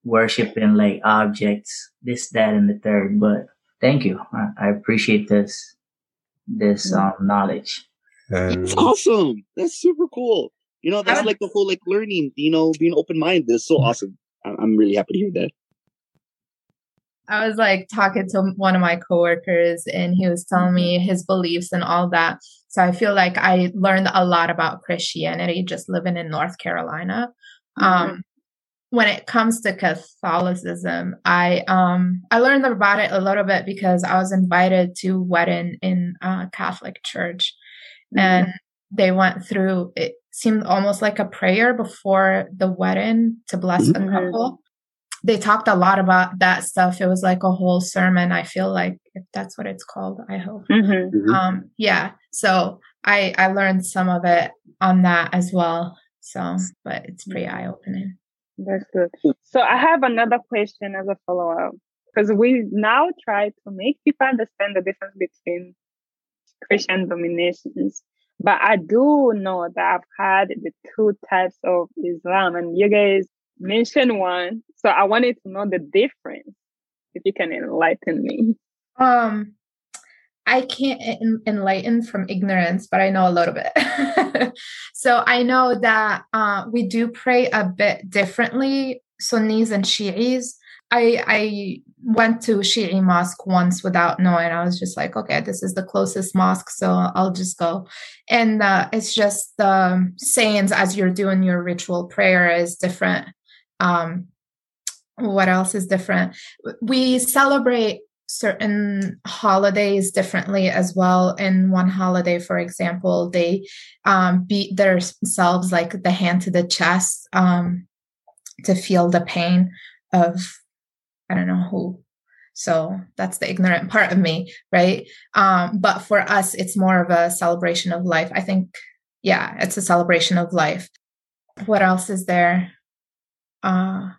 worshiping like objects, this, that, and the third. But thank you. I, I appreciate this, this, um, knowledge. That's awesome. That's super cool. You know, that's like the whole like learning, you know, being open minded. That's so awesome. I'm really happy to hear that. I was like talking to one of my coworkers and he was telling me his beliefs and all that. So I feel like I learned a lot about Christianity just living in North Carolina. Mm-hmm. Um, when it comes to Catholicism, I um I learned about it a little bit because I was invited to wedding in a Catholic church, mm-hmm. and they went through. It seemed almost like a prayer before the wedding to bless mm-hmm. the couple they talked a lot about that stuff. It was like a whole sermon. I feel like if that's what it's called, I hope. Mm-hmm. mm-hmm. Um, yeah. So I I learned some of it on that as well. So, but it's pretty eye opening. That's good. So I have another question as a follow up because we now try to make people understand the difference between Christian dominations. But I do know that I've had the two types of Islam, and you guys mention one. So I wanted to know the difference. If you can enlighten me. Um, I can't enlighten from ignorance, but I know a little bit. so I know that uh, we do pray a bit differently, Sunnis and Shi'is. I I went to Shi'i mosque once without knowing. I was just like, okay, this is the closest mosque, so I'll just go. And uh, it's just the um, sayings as you're doing your ritual prayer is different Um, what else is different? We celebrate certain holidays differently as well. In one holiday, for example, they um, beat themselves like the hand to the chest um, to feel the pain of I don't know who. So that's the ignorant part of me, right? Um, but for us, it's more of a celebration of life. I think, yeah, it's a celebration of life. What else is there? Uh,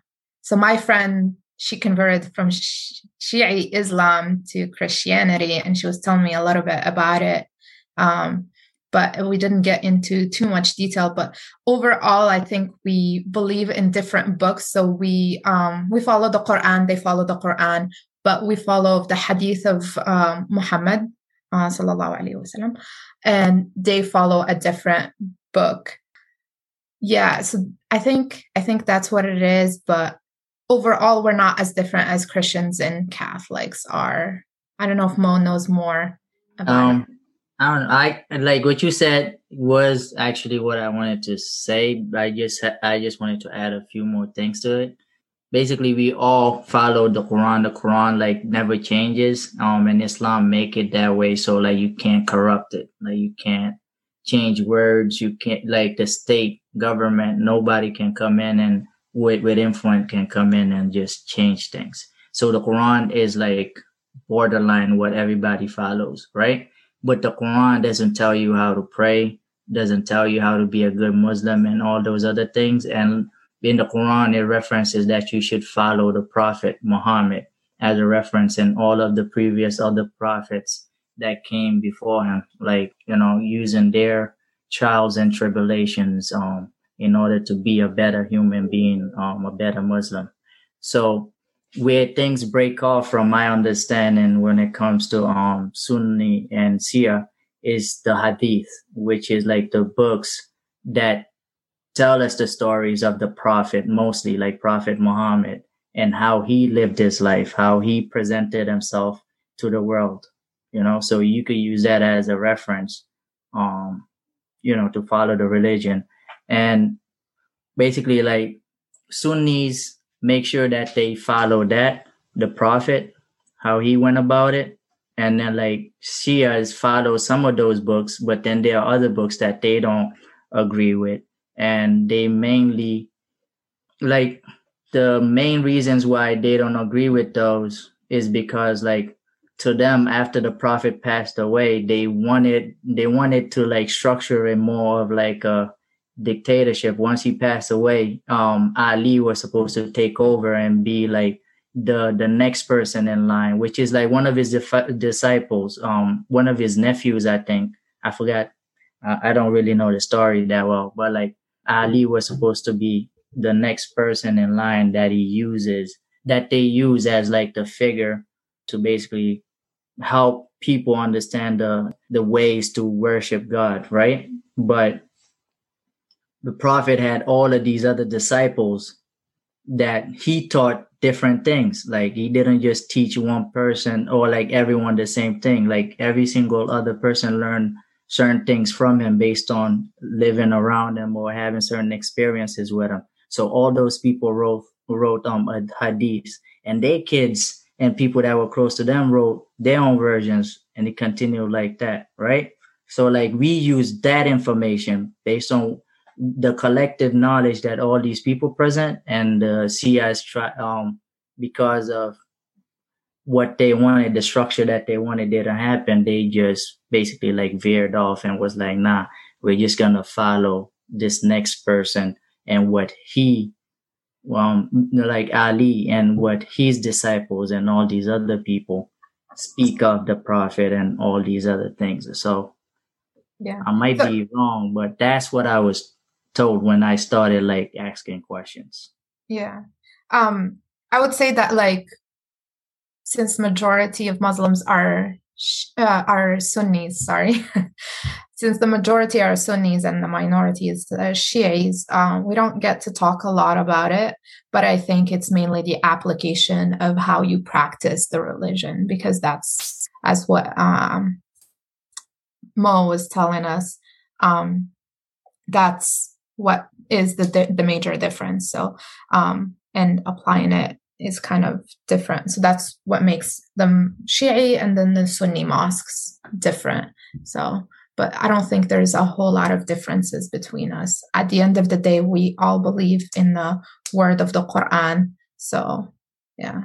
so my friend she converted from Shia Islam to Christianity, and she was telling me a little bit about it. Um, but we didn't get into too much detail. But overall, I think we believe in different books. So we um, we follow the Quran; they follow the Quran, but we follow the Hadith of um, Muhammad uh, sallallahu alaihi wasallam, and they follow a different book. Yeah, so I think I think that's what it is. But overall, we're not as different as Christians and Catholics are. I don't know if Mo knows more about um, it. I don't know. I like what you said was actually what I wanted to say. I just I just wanted to add a few more things to it. Basically, we all follow the Quran. The Quran like never changes. Um, and Islam make it that way, so like you can't corrupt it. Like you can't change words. You can't like the state government. Nobody can come in and with with influence can come in and just change things. So the Quran is like borderline what everybody follows, right? But the Quran doesn't tell you how to pray, doesn't tell you how to be a good Muslim and all those other things. And in the Quran, it references that you should follow the Prophet Muhammad as a reference and all of the previous other prophets that came before him, like, you know, using their trials and tribulations, um, in order to be a better human being, um, a better Muslim. So where things break off from my understanding when it comes to um, Sunni and Shia is the Hadith, which is like the books that tell us the stories of the Prophet, mostly like Prophet Muhammad and how he lived his life, how he presented himself to the world. You know, so you could use that as a reference, um, you know, to follow the religion. And basically like Sunnis make sure that they follow that the prophet how he went about it. And then like Shias follow some of those books but then there are other books that they don't agree with. And they mainly like the main reasons why they don't agree with those is because like to them after the prophet passed away they wanted they wanted to like structure it more of like a dictatorship. Once he passed away um ali was supposed to take over and be like the the next person in line which is like one of his disciples um one of his nephews i think. I forgot. I don't really know the story that well but like ali was supposed to be the next person in line that he uses that they use as like the figure to basically help people understand the the ways to worship god right but the prophet had all of these other disciples that he taught different things. Like he didn't just teach one person or like everyone the same thing. Like every single other person learned certain things from him based on living around him or having certain experiences with him. So all those people wrote wrote um hadiths and their kids and people that were close to them wrote their own versions and it continued like that, right? So like we use that information based on the collective knowledge that all these people present and the Shias try um because of what they wanted, the structure that they wanted didn't happen. They just basically like veered off and was like, nah, we're just gonna follow this next person and what he um like Ali and what his disciples and all these other people speak of the prophet and all these other things. So yeah. I might so, be wrong, but that's what I was told when I started like asking questions. Yeah. Um I would say that like since majority of Muslims are uh, are Sunnis, sorry. since the majority are Sunnis and the minority is Shias, um, we don't get to talk a lot about it. But I think it's mainly the application of how you practice the religion because that's as what um, Mo was telling us. Um, that's what is the the major difference. So um, and applying it is kind of different. So that's what makes them Shi'i and then the Sunni mosques different. So, but I don't think there's a whole lot of differences between us. At the end of the day, we all believe in the word of the Quran. So, yeah.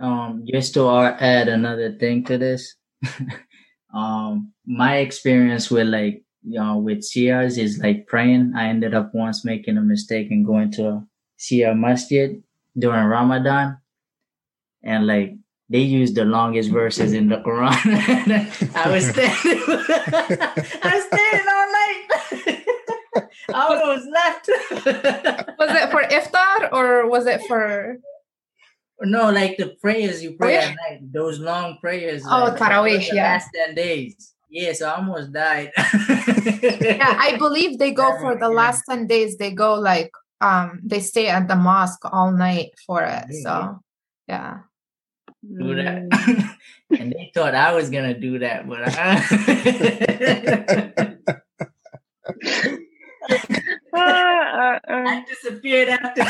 Um, just to add another thing to this, um, my experience with like, you know, with Shias is like praying. I ended up once making a mistake and going to a Shia masjid during Ramadan, and like they use the longest verses in the Quran. I was standing, I was standing all night. I almost left. was it for iftar or was it for? No, like the prayers you pray at oh, night, those long prayers. Oh, like, Tarawih, yeah. Last 10 days. Yes, I almost died. yeah, I believe they go for the last 10 days, they go like um they stay at the mosque all night for it so yeah. Do that. And they thought i was gonna do that but I, I disappeared after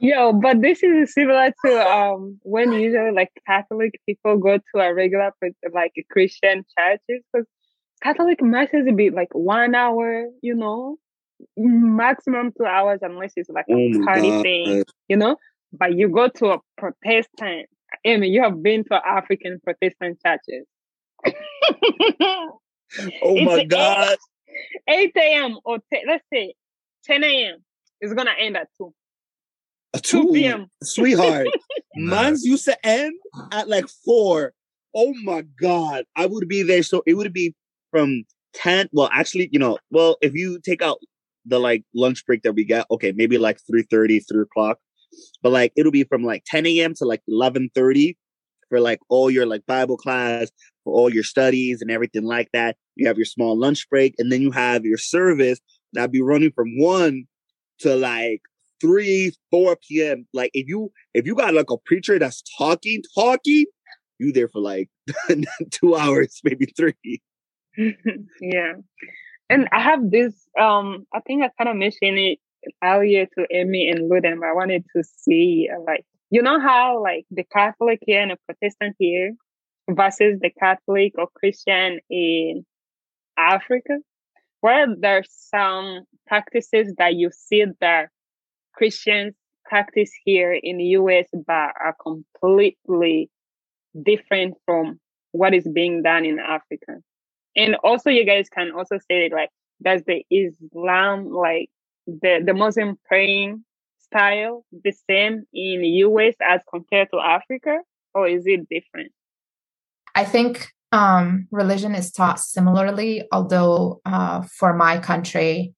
Yo, but this is similar to um when usually like Catholic people go to a regular like Christian churches because Catholic masses be like one hour, you know, maximum two hours unless it's like a oh party God. thing, you know. But you go to a Protestant, I mean, you have been to African Protestant churches. oh my God. 8, 8 a.m. or t- let's say 10 a.m. is going to end at 2. 2 p.m. Sweetheart, mine's used to end at like 4. Oh my God. I would be there. So it would be from 10 well actually you know well if you take out the like lunch break that we get okay maybe like 3 30 3 o'clock but like it'll be from like 10 a.m to like 11 30 for like all your like bible class for all your studies and everything like that. You have your small lunch break and then you have your service that'll be running from 1 to like 3 4 p.m like if you if you got like a preacher that's talking talking you there for like two hours maybe three yeah. And I have this um I think I kind of mentioned it earlier to Aime and Luden, but I wanted to see uh, like you know how like the Catholic here and the Protestant here versus the Catholic or Christian in Africa, where there's some practices that you see that Christians practice here in the US but are completely different from what is being done in Africa and also you guys can also say like does the islam like the the muslim praying style the same in us as compared to africa or is it different? I think um, religion is taught similarly although uh, for my country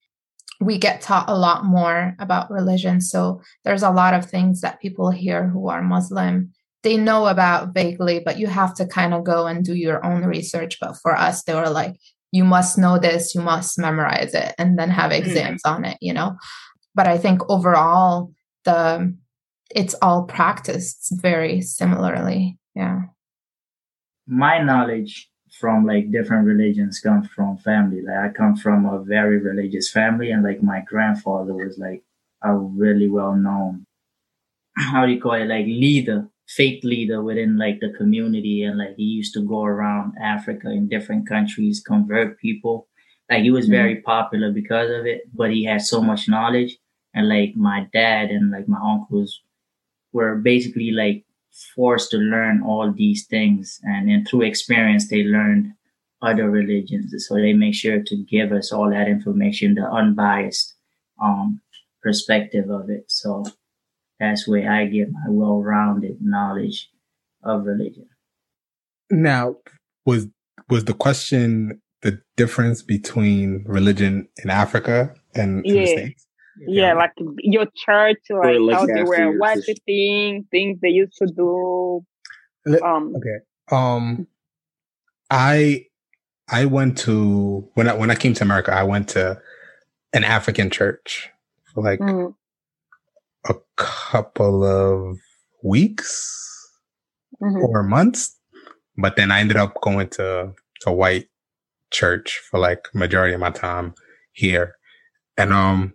we get taught a lot more about religion. So there's a lot of things that people here who are muslim they know about vaguely, but you have to kind of go and do your own research. But for us, they were like, you must know this, you must memorize it, and then have mm-hmm. exams mm-hmm. on it, you know? But I think overall, the it's all practiced very similarly. Yeah. My knowledge from like different religions comes from family. Like I come from a very religious family, and like my grandfather was like a really well known, how do you call it, like leader faith leader within like the community and like he used to go around Africa in different countries, convert people. Like he was mm-hmm. very popular because of it, but he had so much knowledge. And like my dad and like my uncles were basically like forced to learn all these things. And then through experience, they learned other religions. So they make sure to give us all that information, the unbiased um, perspective of it. So that's where I get my well-rounded knowledge of religion. Now, was was the question the difference between religion in Africa and yeah. the States? Yeah, like your church, like, like how they were worshiping, things they used to do. Um, okay. Um, I I went to when I when I came to America, I went to an African church for like mm a couple of weeks mm-hmm. or months, but then I ended up going to to white church for like majority of my time here. And um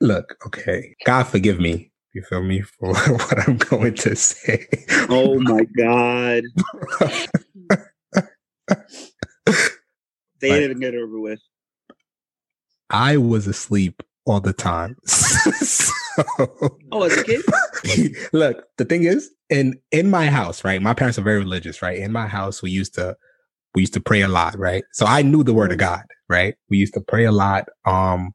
look, okay, God forgive me. You feel me for what I'm going to say? Oh my God. they didn't get over with. I was asleep all the time. oh, as a kid? look, the thing is, in in my house, right? My parents are very religious, right? In my house, we used to we used to pray a lot, right? So I knew the word of God, right? We used to pray a lot. Um,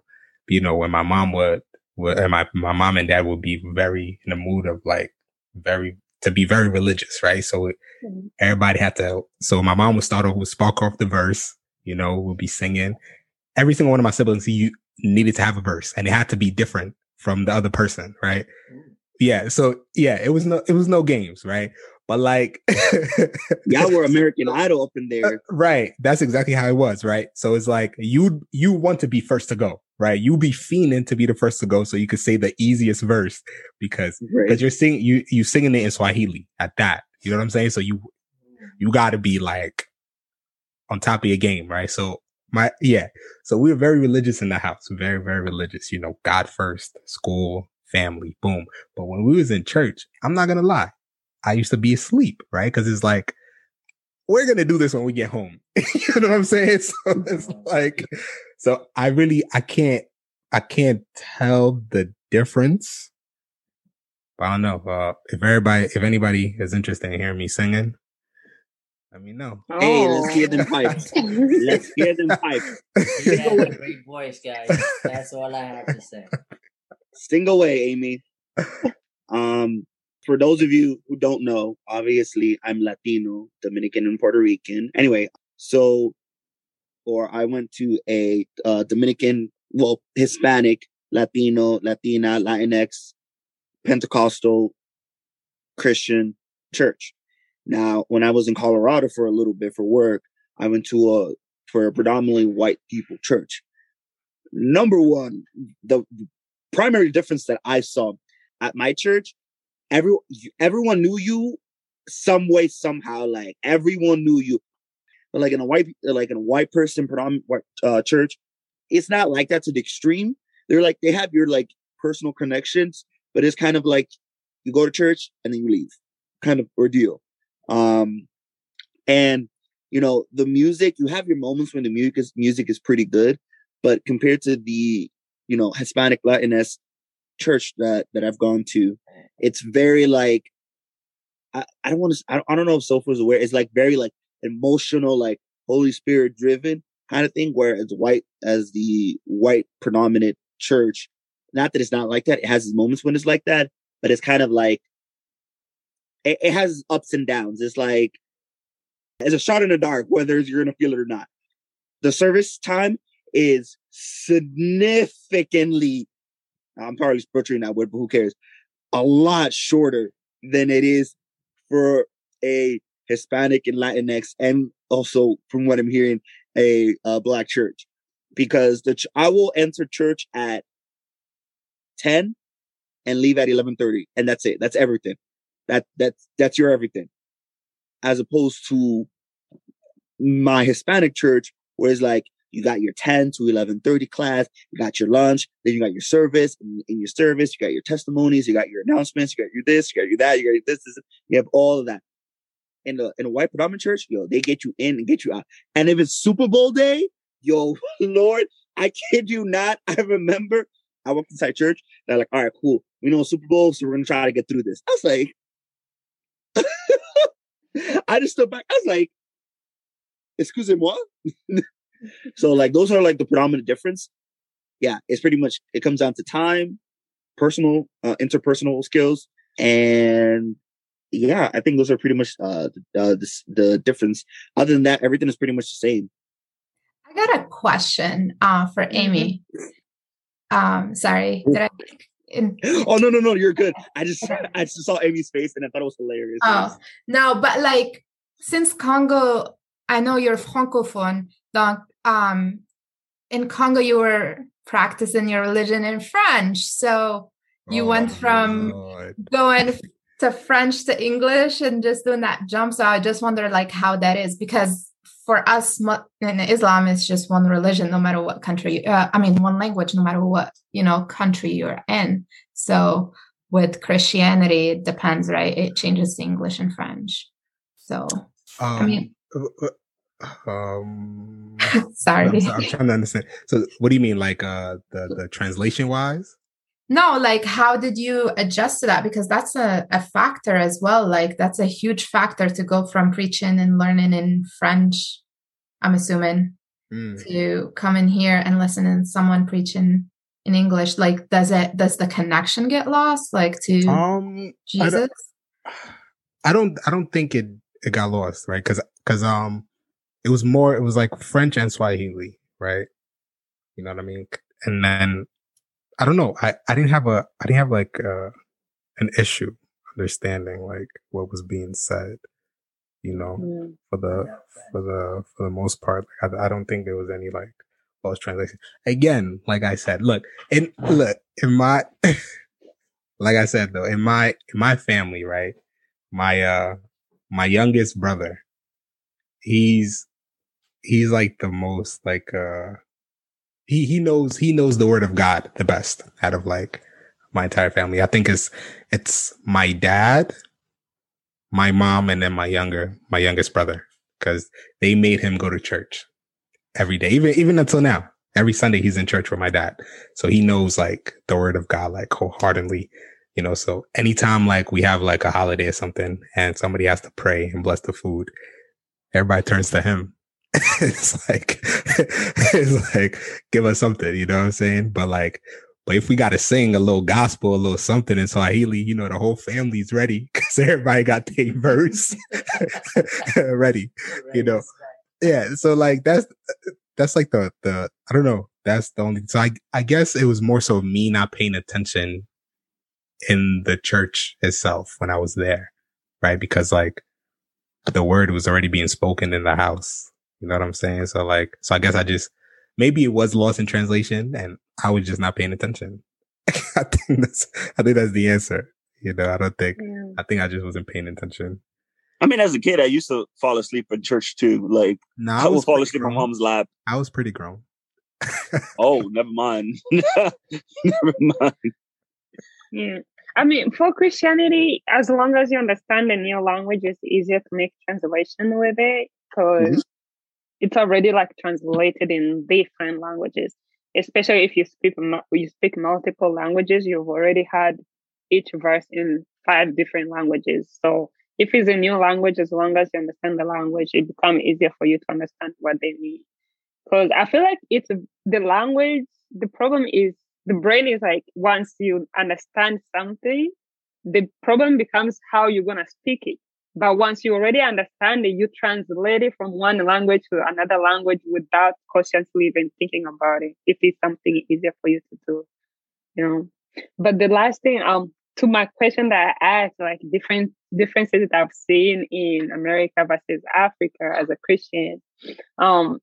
you know, when my mom would, would and my my mom and dad would be very in the mood of like very to be very religious, right? So mm-hmm. everybody had to. So my mom would start off with spark off the verse. You know, would be singing. Every single one of my siblings, you needed to have a verse, and it had to be different from the other person, right? Mm. Yeah. So yeah, it was no, it was no games, right? But like, y'all were American Idol up in there, uh, right? That's exactly how it was, right? So it's like you you want to be first to go, right? You be fiending to be the first to go, so you could say the easiest verse because because right. you're singing you you singing it in Swahili at that. You know what I'm saying? So you you got to be like on top of your game, right? So my yeah, so we were very religious in the house, very very religious. You know, God first, school, family, boom. But when we was in church, I'm not gonna lie, I used to be asleep, right? Because it's like we're gonna do this when we get home. you know what I'm saying? So it's like, so I really I can't I can't tell the difference. But I don't know uh, if everybody if anybody is interested in hearing me singing. Let me know. Oh. Hey, let's hear them pipes. let's hear them pipes. You have a great voice, guys. That's all I have to say. Sing away, Aime. Um, for those of you who don't know, obviously I'm Latino, Dominican, and Puerto Rican. Anyway, so, or I went to a uh, Dominican, well, Hispanic, Latino, Latina, Latinx, Pentecostal Christian church. Now, when I was in Colorado for a little bit for work, I went to a for a predominantly white people church. Number one, the primary difference that I saw at my church, every everyone knew you some way somehow. Like everyone knew you. But like in a white like in a white person predominant uh, church, it's not like that to the extreme. They're like they have your like personal connections, but it's kind of like you go to church and then you leave, kind of ordeal. Um, and you know the music, you have your moments when the music is music is pretty good, but compared to the you know Hispanic Latinx church that that I've gone to, it's very like I, I don't want to I, I don't know if Sofa is aware. It's like very like emotional, like Holy Spirit driven kind of thing. Where it's white as the white predominant church. Not that it's not like that. It has its moments when it's like that, but it's kind of like it, it has ups and downs. It's like it's a shot in the dark, whether you're gonna feel it or not. The service time is significantly I'm probably butchering that word, but who cares? A lot shorter than it is for a Hispanic and Latinx, and also from what I'm hearing, a, a black church. Because the ch- I will enter church at 10 and leave at 11:30, and that's it. That's everything. That that's that's your everything. As opposed to my Hispanic church, where it's like you got your 10 to 11.30 class. You got your lunch. Then you got your service. In, in, your service, you got your testimonies. You got your announcements. You got your this. You got your that. You got your this, this. You have all of that. In the in a white predominant church, yo, they get you in and get you out. And if it's Super Bowl day, yo, Lord, I kid you not. I remember I walked inside church. They're like, all right, cool. We know Super Bowl, so we're gonna try to get through this. I was like, I just stood back. I was like, excusez-moi. so like those are like the predominant difference. Yeah, it's pretty much it comes down to time, personal, uh, interpersonal skills, and yeah, I think those are pretty much uh, uh the, the difference. Other than that, everything is pretty much the same. I got a question uh for mm-hmm. Aime. Um, sorry, did I? In- oh no no no you're good i just i just saw Aime's face and i thought it was hilarious oh no but like since congo i know you're francophone donc um, in Congo, you were practicing your religion in French. So you oh, went from going to French to English and just doing that jump. So I just wonder like how that is because for us in Islam, it's just one religion, no matter what country. Uh, I mean, one language, no matter what you know country you're in. So with Christianity, it depends, right? It changes to English and French. So um, I mean, uh, uh, um, sorry, I'm, I'm, trying to understand. So, what do you mean, like uh, the the translation wise? No, like how did you adjust to that? Because that's a, a factor as well. Like that's a huge factor to go from preaching and learning in French, I'm assuming, mm. to come in here and listen to someone preaching in English. Like does it does the connection get lost? Like to um, Jesus? I don't, I don't I don't think it it got lost, right? Cause cause um it was more it was like French and Swahili, right? You know what I mean? And then I don't know. I, I didn't have a, I didn't have like, uh, an issue understanding like what was being said, you know, mm. for the, for the, for the most part. Like, I, I don't think there was any like lost translation. Again, like I said, look, in, look, in my, like I said though, in my, in my family, right? My, uh, my youngest brother, he's, he's like the most like, uh, he he knows he knows the word of God the best out of like my entire family. I think it's it's my dad, my mom, and then my younger my youngest brother because they made him go to church every day, even even until now. Every Sunday he's in church with my dad, so he knows like the word of God like wholeheartedly. You know, so anytime like we have like a holiday or something and somebody has to pray and bless the food, everybody turns to him it's like it's like give us something, you know what I'm saying? But like, but if we got to sing a little gospel, a little something and in Swahili, you know, the whole family's ready because everybody got their verse ready, you know. Yeah, so like that's that's like the the I don't know. That's the only. So I I guess it was more so me not paying attention in the church itself when I was there, right? Because like the word was already being spoken in the house you know what I'm saying? So like, so I guess I just, maybe it was lost in translation and I was just not paying attention. I think that's, I think that's the answer. You know, I don't think, yeah. I think I just wasn't paying attention. I mean, as a kid, I used to fall asleep in church too. Like, no, I, I would fall asleep grown. on mom's lap. I was pretty grown. oh, never mind. never mind. Yeah. I mean, for Christianity, as long as you understand the new language, it's easier to make translation with it because mm-hmm it's already like translated in different languages. Especially if you speak you speak multiple languages, you've already had each verse in five different languages. So if it's a new language, as long as you understand the language, it becomes easier for you to understand what they mean. Because I feel like it's the language. The problem is the brain is like once you understand something, the problem becomes how you're gonna speak it. But once you already understand it, you translate it from one language to another language without consciously even thinking about it. If it's something easier for you to do, you know. But the last thing, um, to my question that I asked, like different differences that I've seen in America versus Africa as a Christian, um,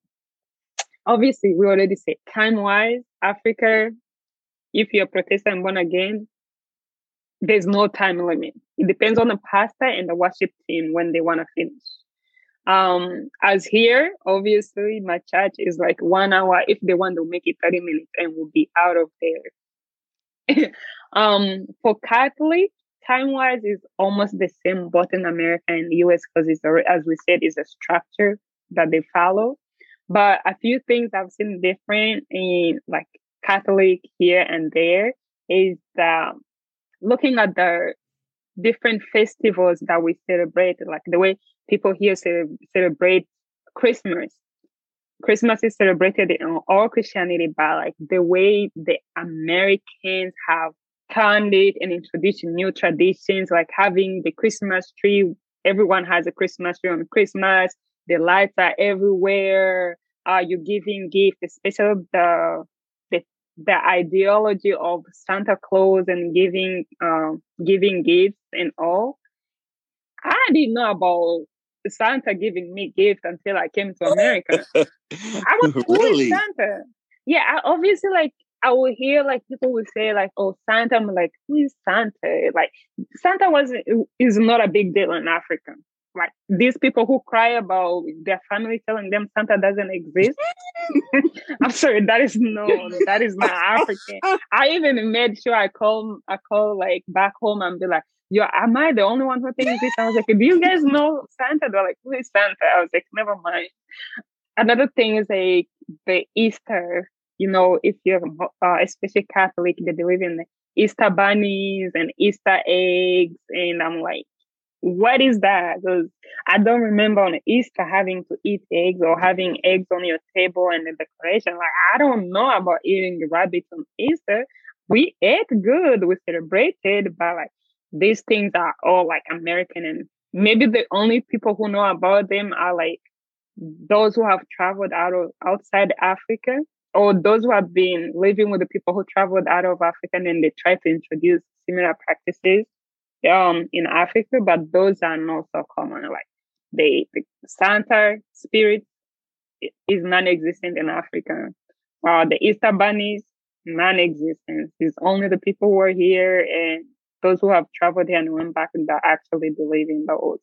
obviously we already said time wise, Africa, if you're Protestant born again, there's no time limit. It depends on the pastor and the worship team when they want to finish. Um, as here, obviously, my church is like one hour. If they want to make it 30 minutes and we'll be out of there. um, for Catholic, time wise is almost the same both in America and the US because it's, as we said, is a structure that they follow. But a few things I've seen different in like Catholic here and there is that looking at the different festivals that we celebrate, like the way people here celebrate Christmas. Christmas is celebrated in all Christianity, but like the way the Americans have turned it and introduced new traditions, like having the Christmas tree. Everyone has a Christmas tree on Christmas. The lights are everywhere. Are uh, you giving gifts, especially the the ideology of Santa Claus and giving uh, giving gifts and all. I didn't know about Santa giving me gifts until I came to America. I was really Santa. Yeah, I, obviously, like I would hear like people would say like, "Oh, Santa." I'm like, "Who is Santa?" Like Santa was is not a big deal in Africa. Like these people who cry about their family telling them Santa doesn't exist. I'm sorry, that is no, that is not African. I even made sure I call, I call like back home and be like, "Yo, am I the only one who thinks this?" I was like, "Do you guys know Santa?" They're like, "Who is Santa?" I was like, "Never mind." Another thing is like the Easter. You know, if you're uh, especially Catholic, they believe in Easter bunnies and Easter eggs, and I'm like what is that? Because I don't remember on Easter having to eat eggs or having eggs on your table and the decoration. Like, I don't know about eating rabbits on Easter. We ate good, we celebrated, but like these things are all like American and maybe the only people who know about them are like those who have traveled out of outside Africa or those who have been living with the people who traveled out of Africa and then they try to introduce similar practices um in Africa, but those are not so common. Like the, the Santa spirit is non-existent in Africa. Uh, the Easter bunnies non-existent. It's only the people who are here and those who have traveled here and went back and that actually believe in those.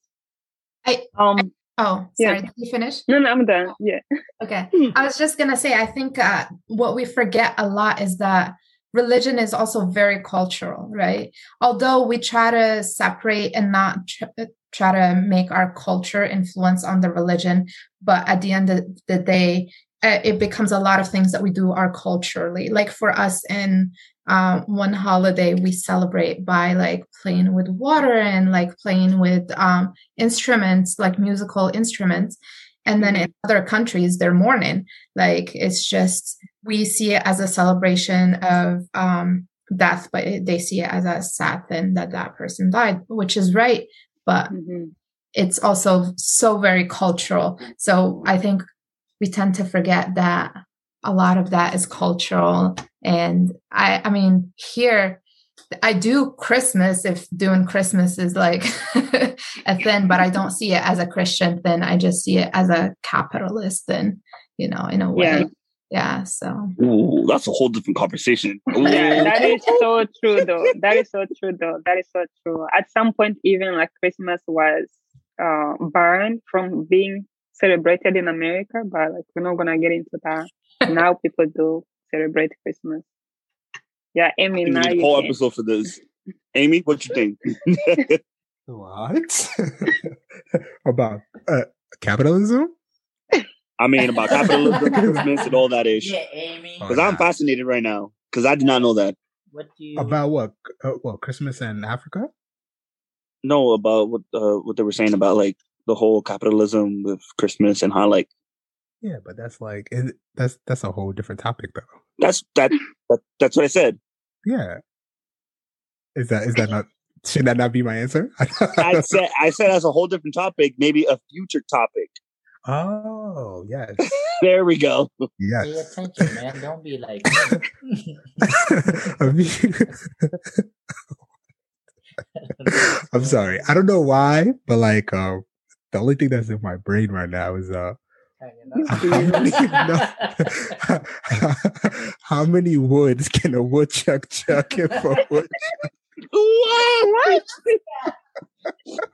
I um. Oh, sorry. Yeah. Did you finish? No, no, I'm done. Yeah. Okay. I was just gonna say, I think uh, what we forget a lot is that religion is also very cultural, right? Although we try to separate and not tr- try to make our culture influence on the religion, but at the end of the day, uh, it becomes a lot of things that we do are culturally. Like for us in uh, one holiday, we celebrate by like playing with water and like playing with um, instruments, like musical instruments. And then in other countries, they're mourning. Like it's just we see it as a celebration of um, death, but they see it as a sad thing that that person died, which is right. But mm-hmm. it's also so very cultural. So I think we tend to forget that a lot of that is cultural. And I, I mean, here, I do Christmas if doing Christmas is like a thing, but I don't see it as a Christian thing. I just see it as a capitalist thing, you know, in a way. Yeah yeah so. Ooh, that's a whole different conversation. Yeah, that is so true though. That is so true though. That is so true. At some point even like christmas was uh banned from being celebrated in america but like we're not gonna get into that. Now people do celebrate christmas. Yeah Aime now a whole episode for this. Aime what you think? What? About uh, capitalism I mean, about capitalism, Christmas, and all that ish. Yeah, Aime. Because oh, I'm fascinated right now. Because I did not know that. What do you about what? Uh, what Christmas in Africa? No, about what uh, what they were saying about like the whole capitalism with Christmas and how like. Yeah, but that's like it, that's that's a whole different topic though. That's that, that that's what I said. Yeah. Is that is that not should that not be my answer? I said I said as a whole different topic, maybe a future topic. Oh, yes. there we go. Yes. Pay attention, man. Don't be like. I'm sorry. I don't know why, but like, uh, the only thing that's in my brain right now is uh, how many, no, how many woods can a woodchuck chuck if a woodchuck? what?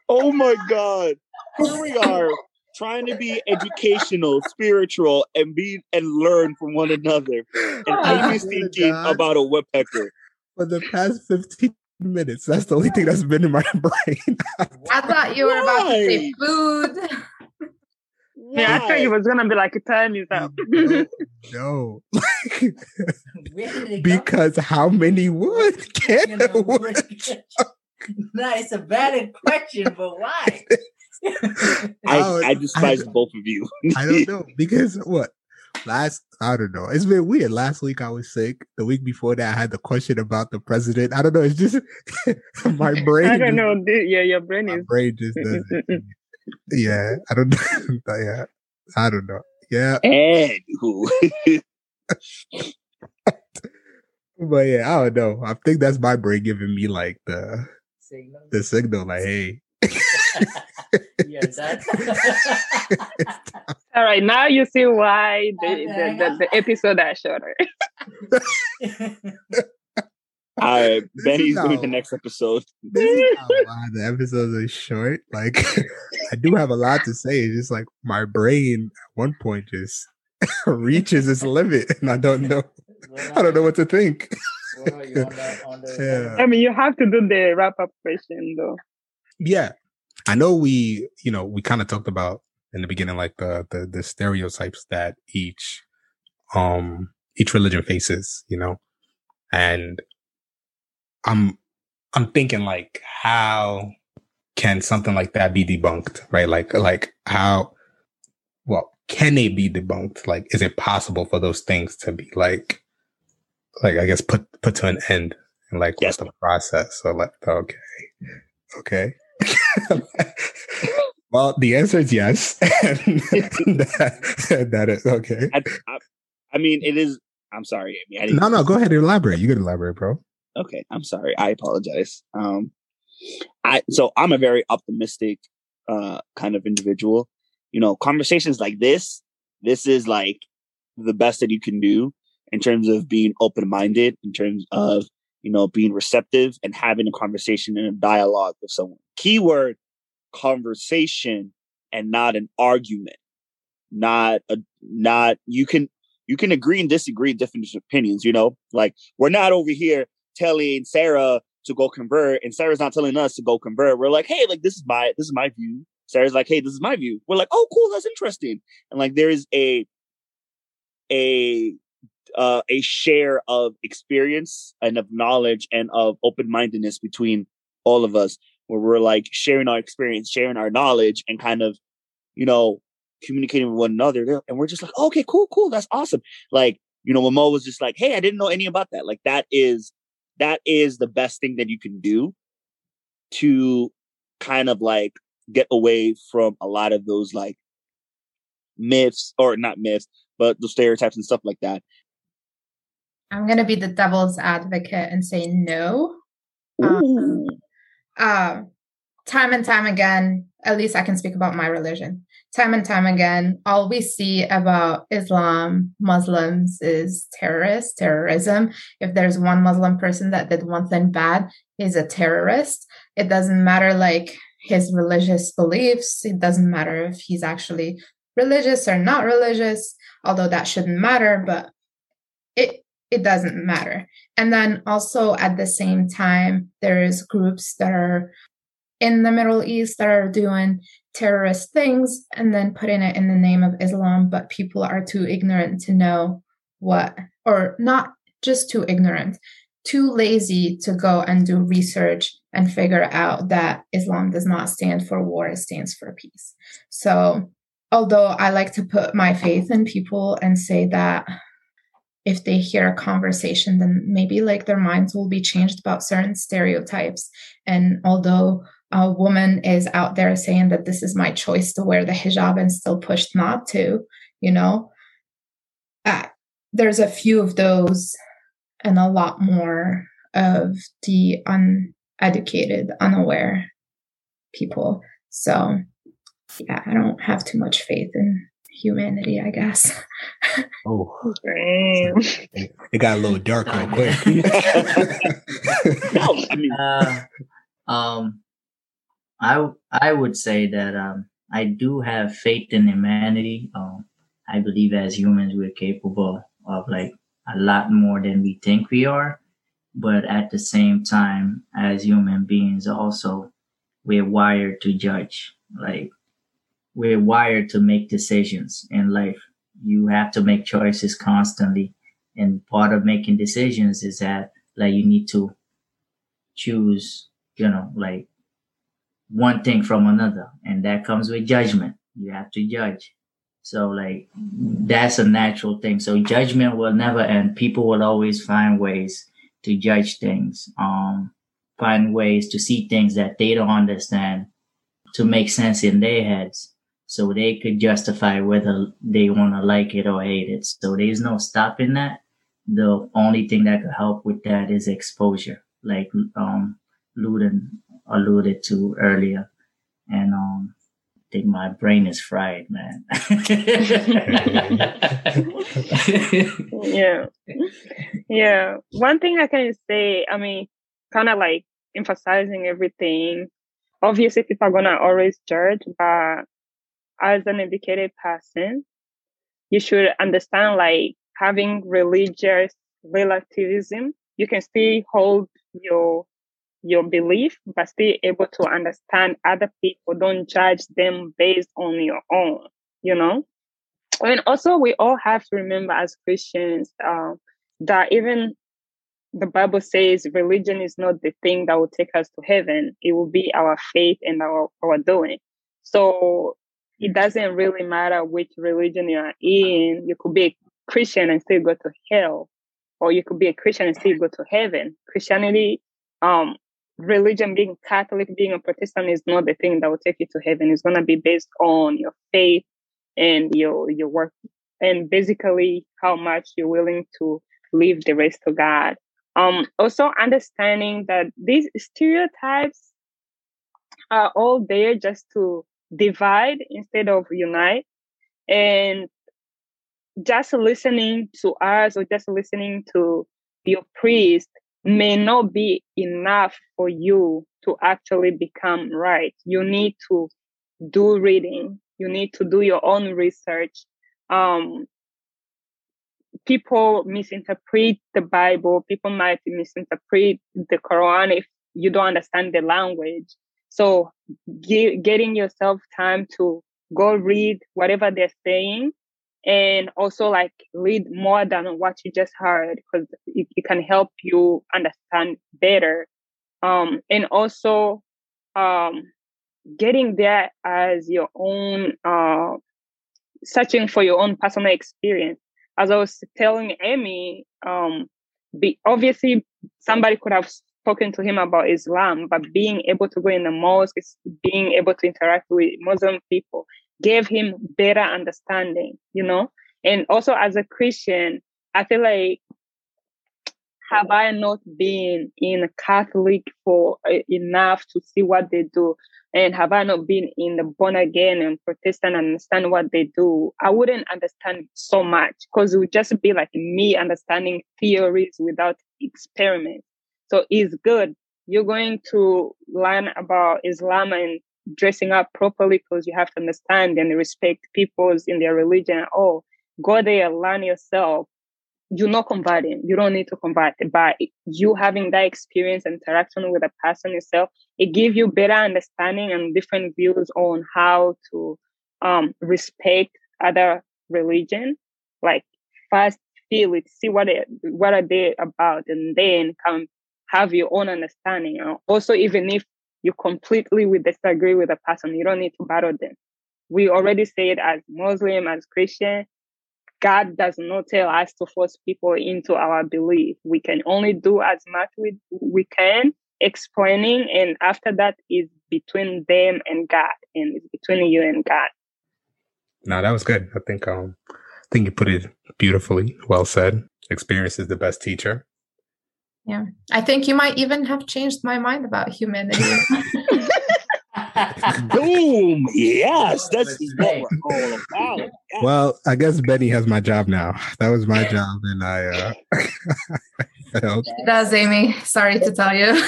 oh my god! Here we are trying to be educational, spiritual, and be and learn from one another. And oh, Aime's thinking God. about a woodpecker. For the past 15 minutes, that's the only thing that's been in my brain. I thought you were Why? about to say food. Why? Yeah, I thought you was gonna be like, time is up. Mm, no, no. because how many wood can you know, a wood? no, it's a valid question, but why? I, I despise I both of you. I don't know because what last I don't know. It's been weird. Last week I was sick. The week before that I had the question about the president. I don't know. It's just my brain. I don't know. Yeah, your brain is. My brain just doesn't. yeah, I don't know. yeah, I don't know. Yeah. Anywho. but yeah, I don't know. I think that's my brain giving me like the signal. the signal, like, hey, All right, now you see why the, the, the, the episode are shorter. All right, Benny's doing the next episode. This is how why the episodes are short. Like, I do have a lot to say. It's just like my brain at one point just reaches its limit, and I don't know. I don't know what to think. yeah. I mean, you have to do the wrap up question, though. Yeah, I know. We, you know, we kind of talked about in the beginning, like the the the stereotypes that each um each religion faces, you know, and I'm I'm thinking like how can something like that be debunked, right? Like like how well can they be debunked? Like is it possible for those things to be like like I guess put put to an end and like yes. what's the process? So like okay. Okay. well, the answer is yes. that, that is okay. I, I, I, mean, it is. I'm sorry, Aime. no, no, go ahead and elaborate. You can elaborate, bro. Okay, I'm sorry. I apologize. Um, I so I'm a very optimistic uh kind of individual. You know, conversations like this, this is like the best that you can do in terms of being open minded, in terms of you know being receptive and having a conversation and a dialogue with someone. Keyword conversation and not an argument. Not a not you can you can agree and disagree different opinions, you know? Like we're not over here telling Sarah to go convert and Sarah's not telling us to go convert. We're like, hey, like this is my this is my view. Sarah's like, hey, this is my view. We're like, oh, cool, that's interesting. And like there is a a uh, a share of experience and of knowledge and of open mindedness between all of us, where we're like sharing our experience, sharing our knowledge, and kind of, you know, communicating with one another. And we're just like, okay, cool, cool, that's awesome. Like, you know, when Mo was just like, hey, I didn't know any about that. Like that is that is the best thing that you can do to kind of like get away from a lot of those like myths or not myths, but the stereotypes and stuff like that. I'm going to be the devil's advocate and say no. Um, uh, time and time again, at least I can speak about my religion time and time again, all we see about Islam, Muslims is terrorists, terrorism. If there's one Muslim person that did one thing bad, he's a terrorist. It doesn't matter like his religious beliefs. It doesn't matter if he's actually religious or not religious, although that shouldn't matter, but it it doesn't matter. And then also at the same time, there's groups that are in the Middle East that are doing terrorist things and then putting it in the name of Islam, but people are too ignorant to know what, or not just too ignorant, too lazy to go and do research and figure out that Islam does not stand for war, it stands for peace. So, although I like to put my faith in people and say that if they hear a conversation, then maybe like their minds will be changed about certain stereotypes. And although a woman is out there saying that this is my choice to wear the hijab and still pushed not to, you know, uh, there's a few of those and a lot more of the uneducated, unaware people. So, yeah, I don't have too much faith in humanity, I guess. oh, it got a little dark real quick. no, I mean, uh, um, I I would say that um, I do have faith in humanity. Um, I believe as humans we're capable of like a lot more than we think we are, but at the same time, as human beings, also we're wired to judge. Like we're wired to make decisions in life. You have to make choices constantly, and part of making decisions is that like you need to choose. You know, like one thing from another. And that comes with judgment. You have to judge. So like that's a natural thing. So judgment will never end. People will always find ways to judge things um find ways to see things that they don't understand to make sense in their heads so they could justify whether they want to like it or hate it so there's no stopping that the only thing that could help with that is exposure like um Luden alluded to earlier. And um, I think my brain is fried, man. yeah. Yeah. One thing I can say, I mean, kind of like emphasizing everything. Obviously, people are going to always judge, but as an educated person, you should understand like having religious relativism. You can still hold your your belief, but still able to understand other people. Don't judge them based on your own, you know? And also, we all have to remember as Christians uh, that even the Bible says religion is not the thing that will take us to heaven. It will be our faith and our, our doing. So it doesn't really matter which religion you are in. You could be a Christian and still go to hell, or you could be a Christian and still go to heaven. Christianity, um, religion, being Catholic, being a Protestant is not the thing that will take you to heaven. It's going to be based on your faith and your, your work and basically how much you're willing to leave the rest to God. Um, also understanding that these stereotypes are all there just to divide instead of unite and just listening to us or just listening to your priest may not be enough for you to actually become right. You need to do reading. You need to do your own research. Um, people misinterpret the Bible. People might misinterpret the Quran if you don't understand the language. So ge- getting yourself time to go read whatever they're saying and also like read more than what you just heard because it, it, can help you understand better. Um, and also um, getting there as your own uh, searching for your own personal experience. As i was telling Aime um, be, obviously somebody could have spoken to him about islam but being able to go in the mosque being able to interact with muslim people gave him better understanding, you know? And also as a Christian, I feel like have I not been in Catholic for uh, enough to see what they do? And have I not been in the born again and Protestant and understand what they do? I wouldn't understand so much because it would just be like me understanding theories without experiment. So it's good. You're going to learn about Islam and dressing up properly because you have to understand and respect people's in their religion. Oh, go there, learn yourself. You're not converting. You don't need to convert. But you having that experience, interaction with a person yourself, it gives you better understanding and different views on how to um, respect other religion. Like first feel it, see what it, what are they about, and then come have your own understanding. Also, even if you completely will disagree with a person. You don't need to battle them. We already said as Muslim, as Christian, God does not tell us to force people into our belief. We can only do as much we, we can explaining and after that is between them and God and it's between you and God. No, that was good. I think um I think you put it beautifully. Well said. Experience is the best teacher. Yeah. I think you might even have changed my mind about humanity. Boom! Yes, that's what we're all about. Yes. Well, I guess Benny has my job now. That was my job, and I uh, failed. It does, Aime. Sorry to tell you.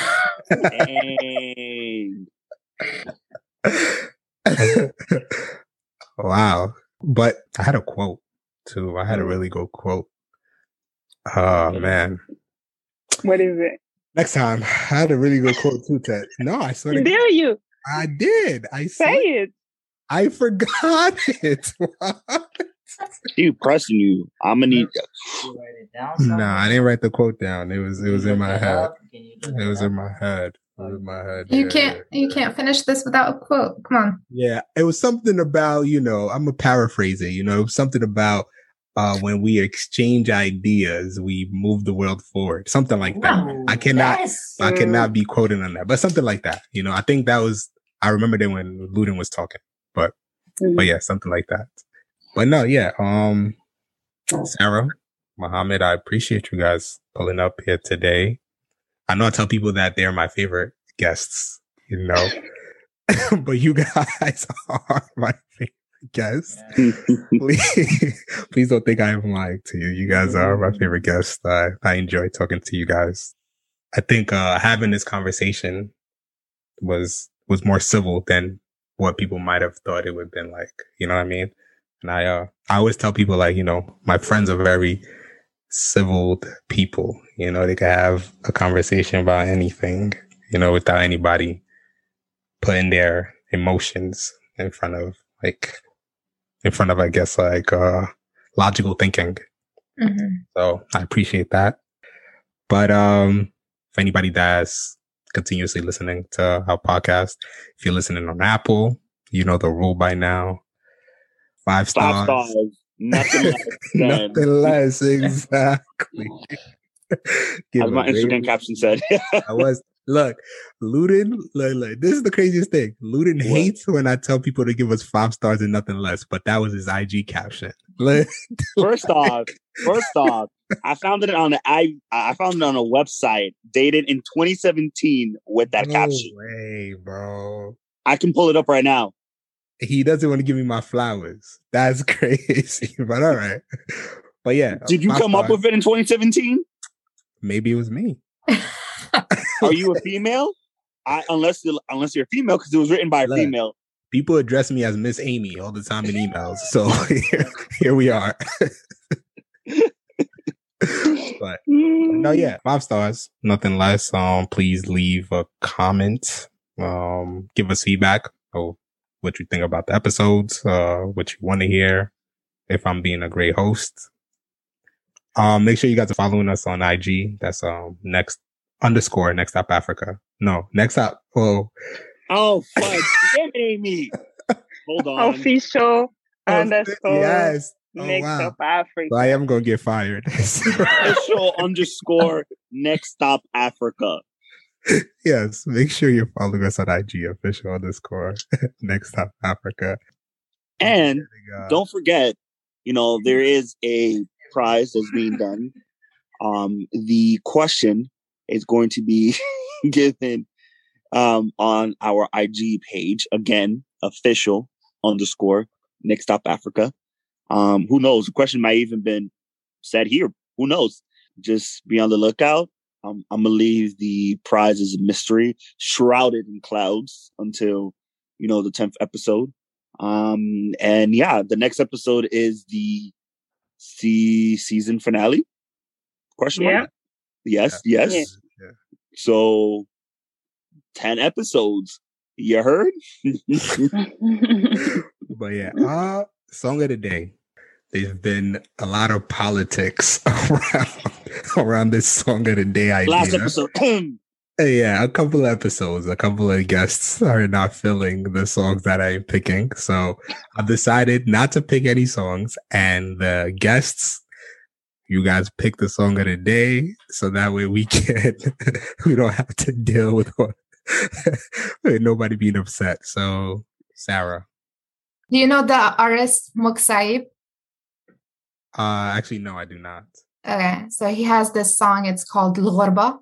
wow! But I had a quote too. I had a mm. really good quote. Oh man! What is it? Next time, I had a really good quote too, Ted. No, I swear. Dare you? I did. I say it. I forgot it. Keep pressing you. I'm gonna need. No, I didn't write the quote down. It was it was in my head. It was in my head. It was in my head. You yeah, can't yeah. you can't finish this without a quote. Come on. Yeah, it was something about you know. I'm a paraphrase it. You know, something about uh, when we exchange ideas, we move the world forward. Something like that. I cannot, yes, I cannot be quoting on that, but something like that. You know, I think that was, I remember that when Luden was talking, but, mm-hmm. but yeah, something like that. But no, yeah. Um, Sarah, Mohammed, I appreciate you guys pulling up here today. I know I tell people that they're my favorite guests, you know, but you guys are my favorite guests. please, please don't think I am lying to you. You guys are my favorite guests. I, I enjoy talking to you guys. I think uh, having this conversation was was more civil than what people might have thought it would have been like. You know what I mean? And I uh I always tell people like, you know, my friends are very civil people. You know, they can have a conversation about anything, you know, without anybody putting their emotions in front of like in front of I guess like uh logical thinking. Mm-hmm. So I appreciate that. But um if anybody that's continuously listening to our podcast, if you're listening on Apple, you know the rule by now. Five stars. Five stars. Nothing less. Nothing less. Exactly. As my Instagram caption said. I was look, Luden, look, look, this is the craziest thing. Luden what? hates when I tell people to give us five stars and nothing less, but that was his IG caption. first off, first off, I found it on the I I found it on a website dated in 2017 with that no caption. Way, bro. I can pull it up right now. He doesn't want to give me my flowers. That's crazy, but all right. But yeah, did you come up with it in 2017? Maybe it was me. Are you a female? I unless unless you're a female because it was written by a Look, female. People address me as Miss Aime all the time in emails, so here, here we are. but no, yeah, five stars, nothing less. Um, please leave a comment. Um, give us feedback of what you think about the episodes, uh, what you want to hear. If I'm being a great host, um, make sure you guys are following us on IG. That's um next underscore next up Africa. No, next up. Oh, oh, fuck! Damn it, Aime. Hold on. Official underscore. Yes. Oh, next wow. up Africa. I am gonna get fired. Official underscore next stop Africa. Yes, make sure you're following us on IG official underscore next stop Africa. And don't forget, you know, there is a prize that's being done. Um, the question is going to be given um, on our IG page again, official underscore next stop Africa. Um, who knows? The question might even been said here. Who knows? Just be on the lookout. Um, I'm gonna leave the prize as a mystery, shrouded in clouds until you know the tenth episode. Um, and yeah, the next episode is the C season finale. Question yeah. mark? Yes, yeah. yes. Yeah. So ten episodes. You heard? but yeah, uh, song of the day there's been a lot of politics around around this song of the day idea. Last episode. yeah, a couple of episodes, a couple of guests are not filling the songs that I'm picking. So I've decided not to pick any songs and the guests you guys pick the song of the day so that way we can we don't have to deal with, what, with nobody being upset. So Sarah. Do you know the artist Mok Saib? Uh, actually, no, I do not. Okay, so he has this song. It's called Lghorba.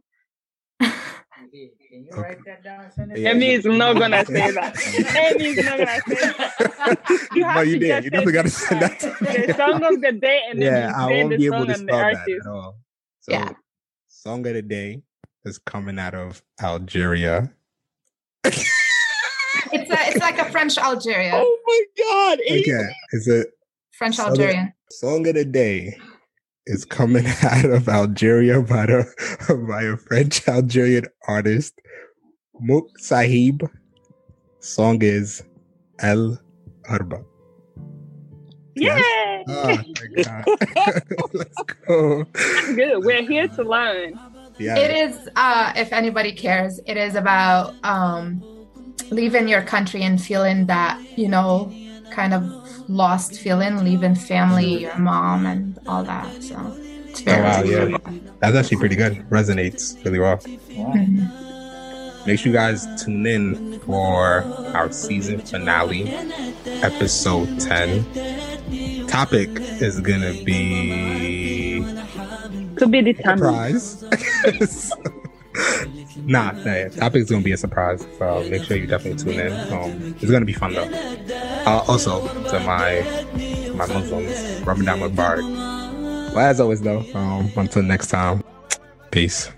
Can you write that down? Aime is not gonna say that. Aime is not gonna say that. You have no, you did. You definitely gotta send that. To the song of the day, and then yeah, I won't be able to spell that at all. So, yeah. Song of the day is coming out of Algeria. it's a, it's like a French Algeria. Oh my god! Okay, is it French Algerian? Song of the day is coming out of Algeria by, a by a French Algerian artist, Mok Saib. Song is El Arba. Yay! Oh, my God. Let's go. Good. We're here to learn. Yeah. It is, uh, if anybody cares, it is about um, leaving your country and feeling that, you know, kind of lost feeling leaving family, your mom, and all that. So it's very. Oh, wow, yeah, that's actually pretty good. Resonates really well. Mm-hmm. Make sure you guys tune in for our season finale, episode ten. Topic is gonna be to be determined. Surprise. Nah, nah topic's gonna be a surprise. So make sure you definitely tune in. Um, it's gonna be fun though. Uh, also to my my Muslims, Ramadan Mubarak. Well, as always though, um, until next time, peace.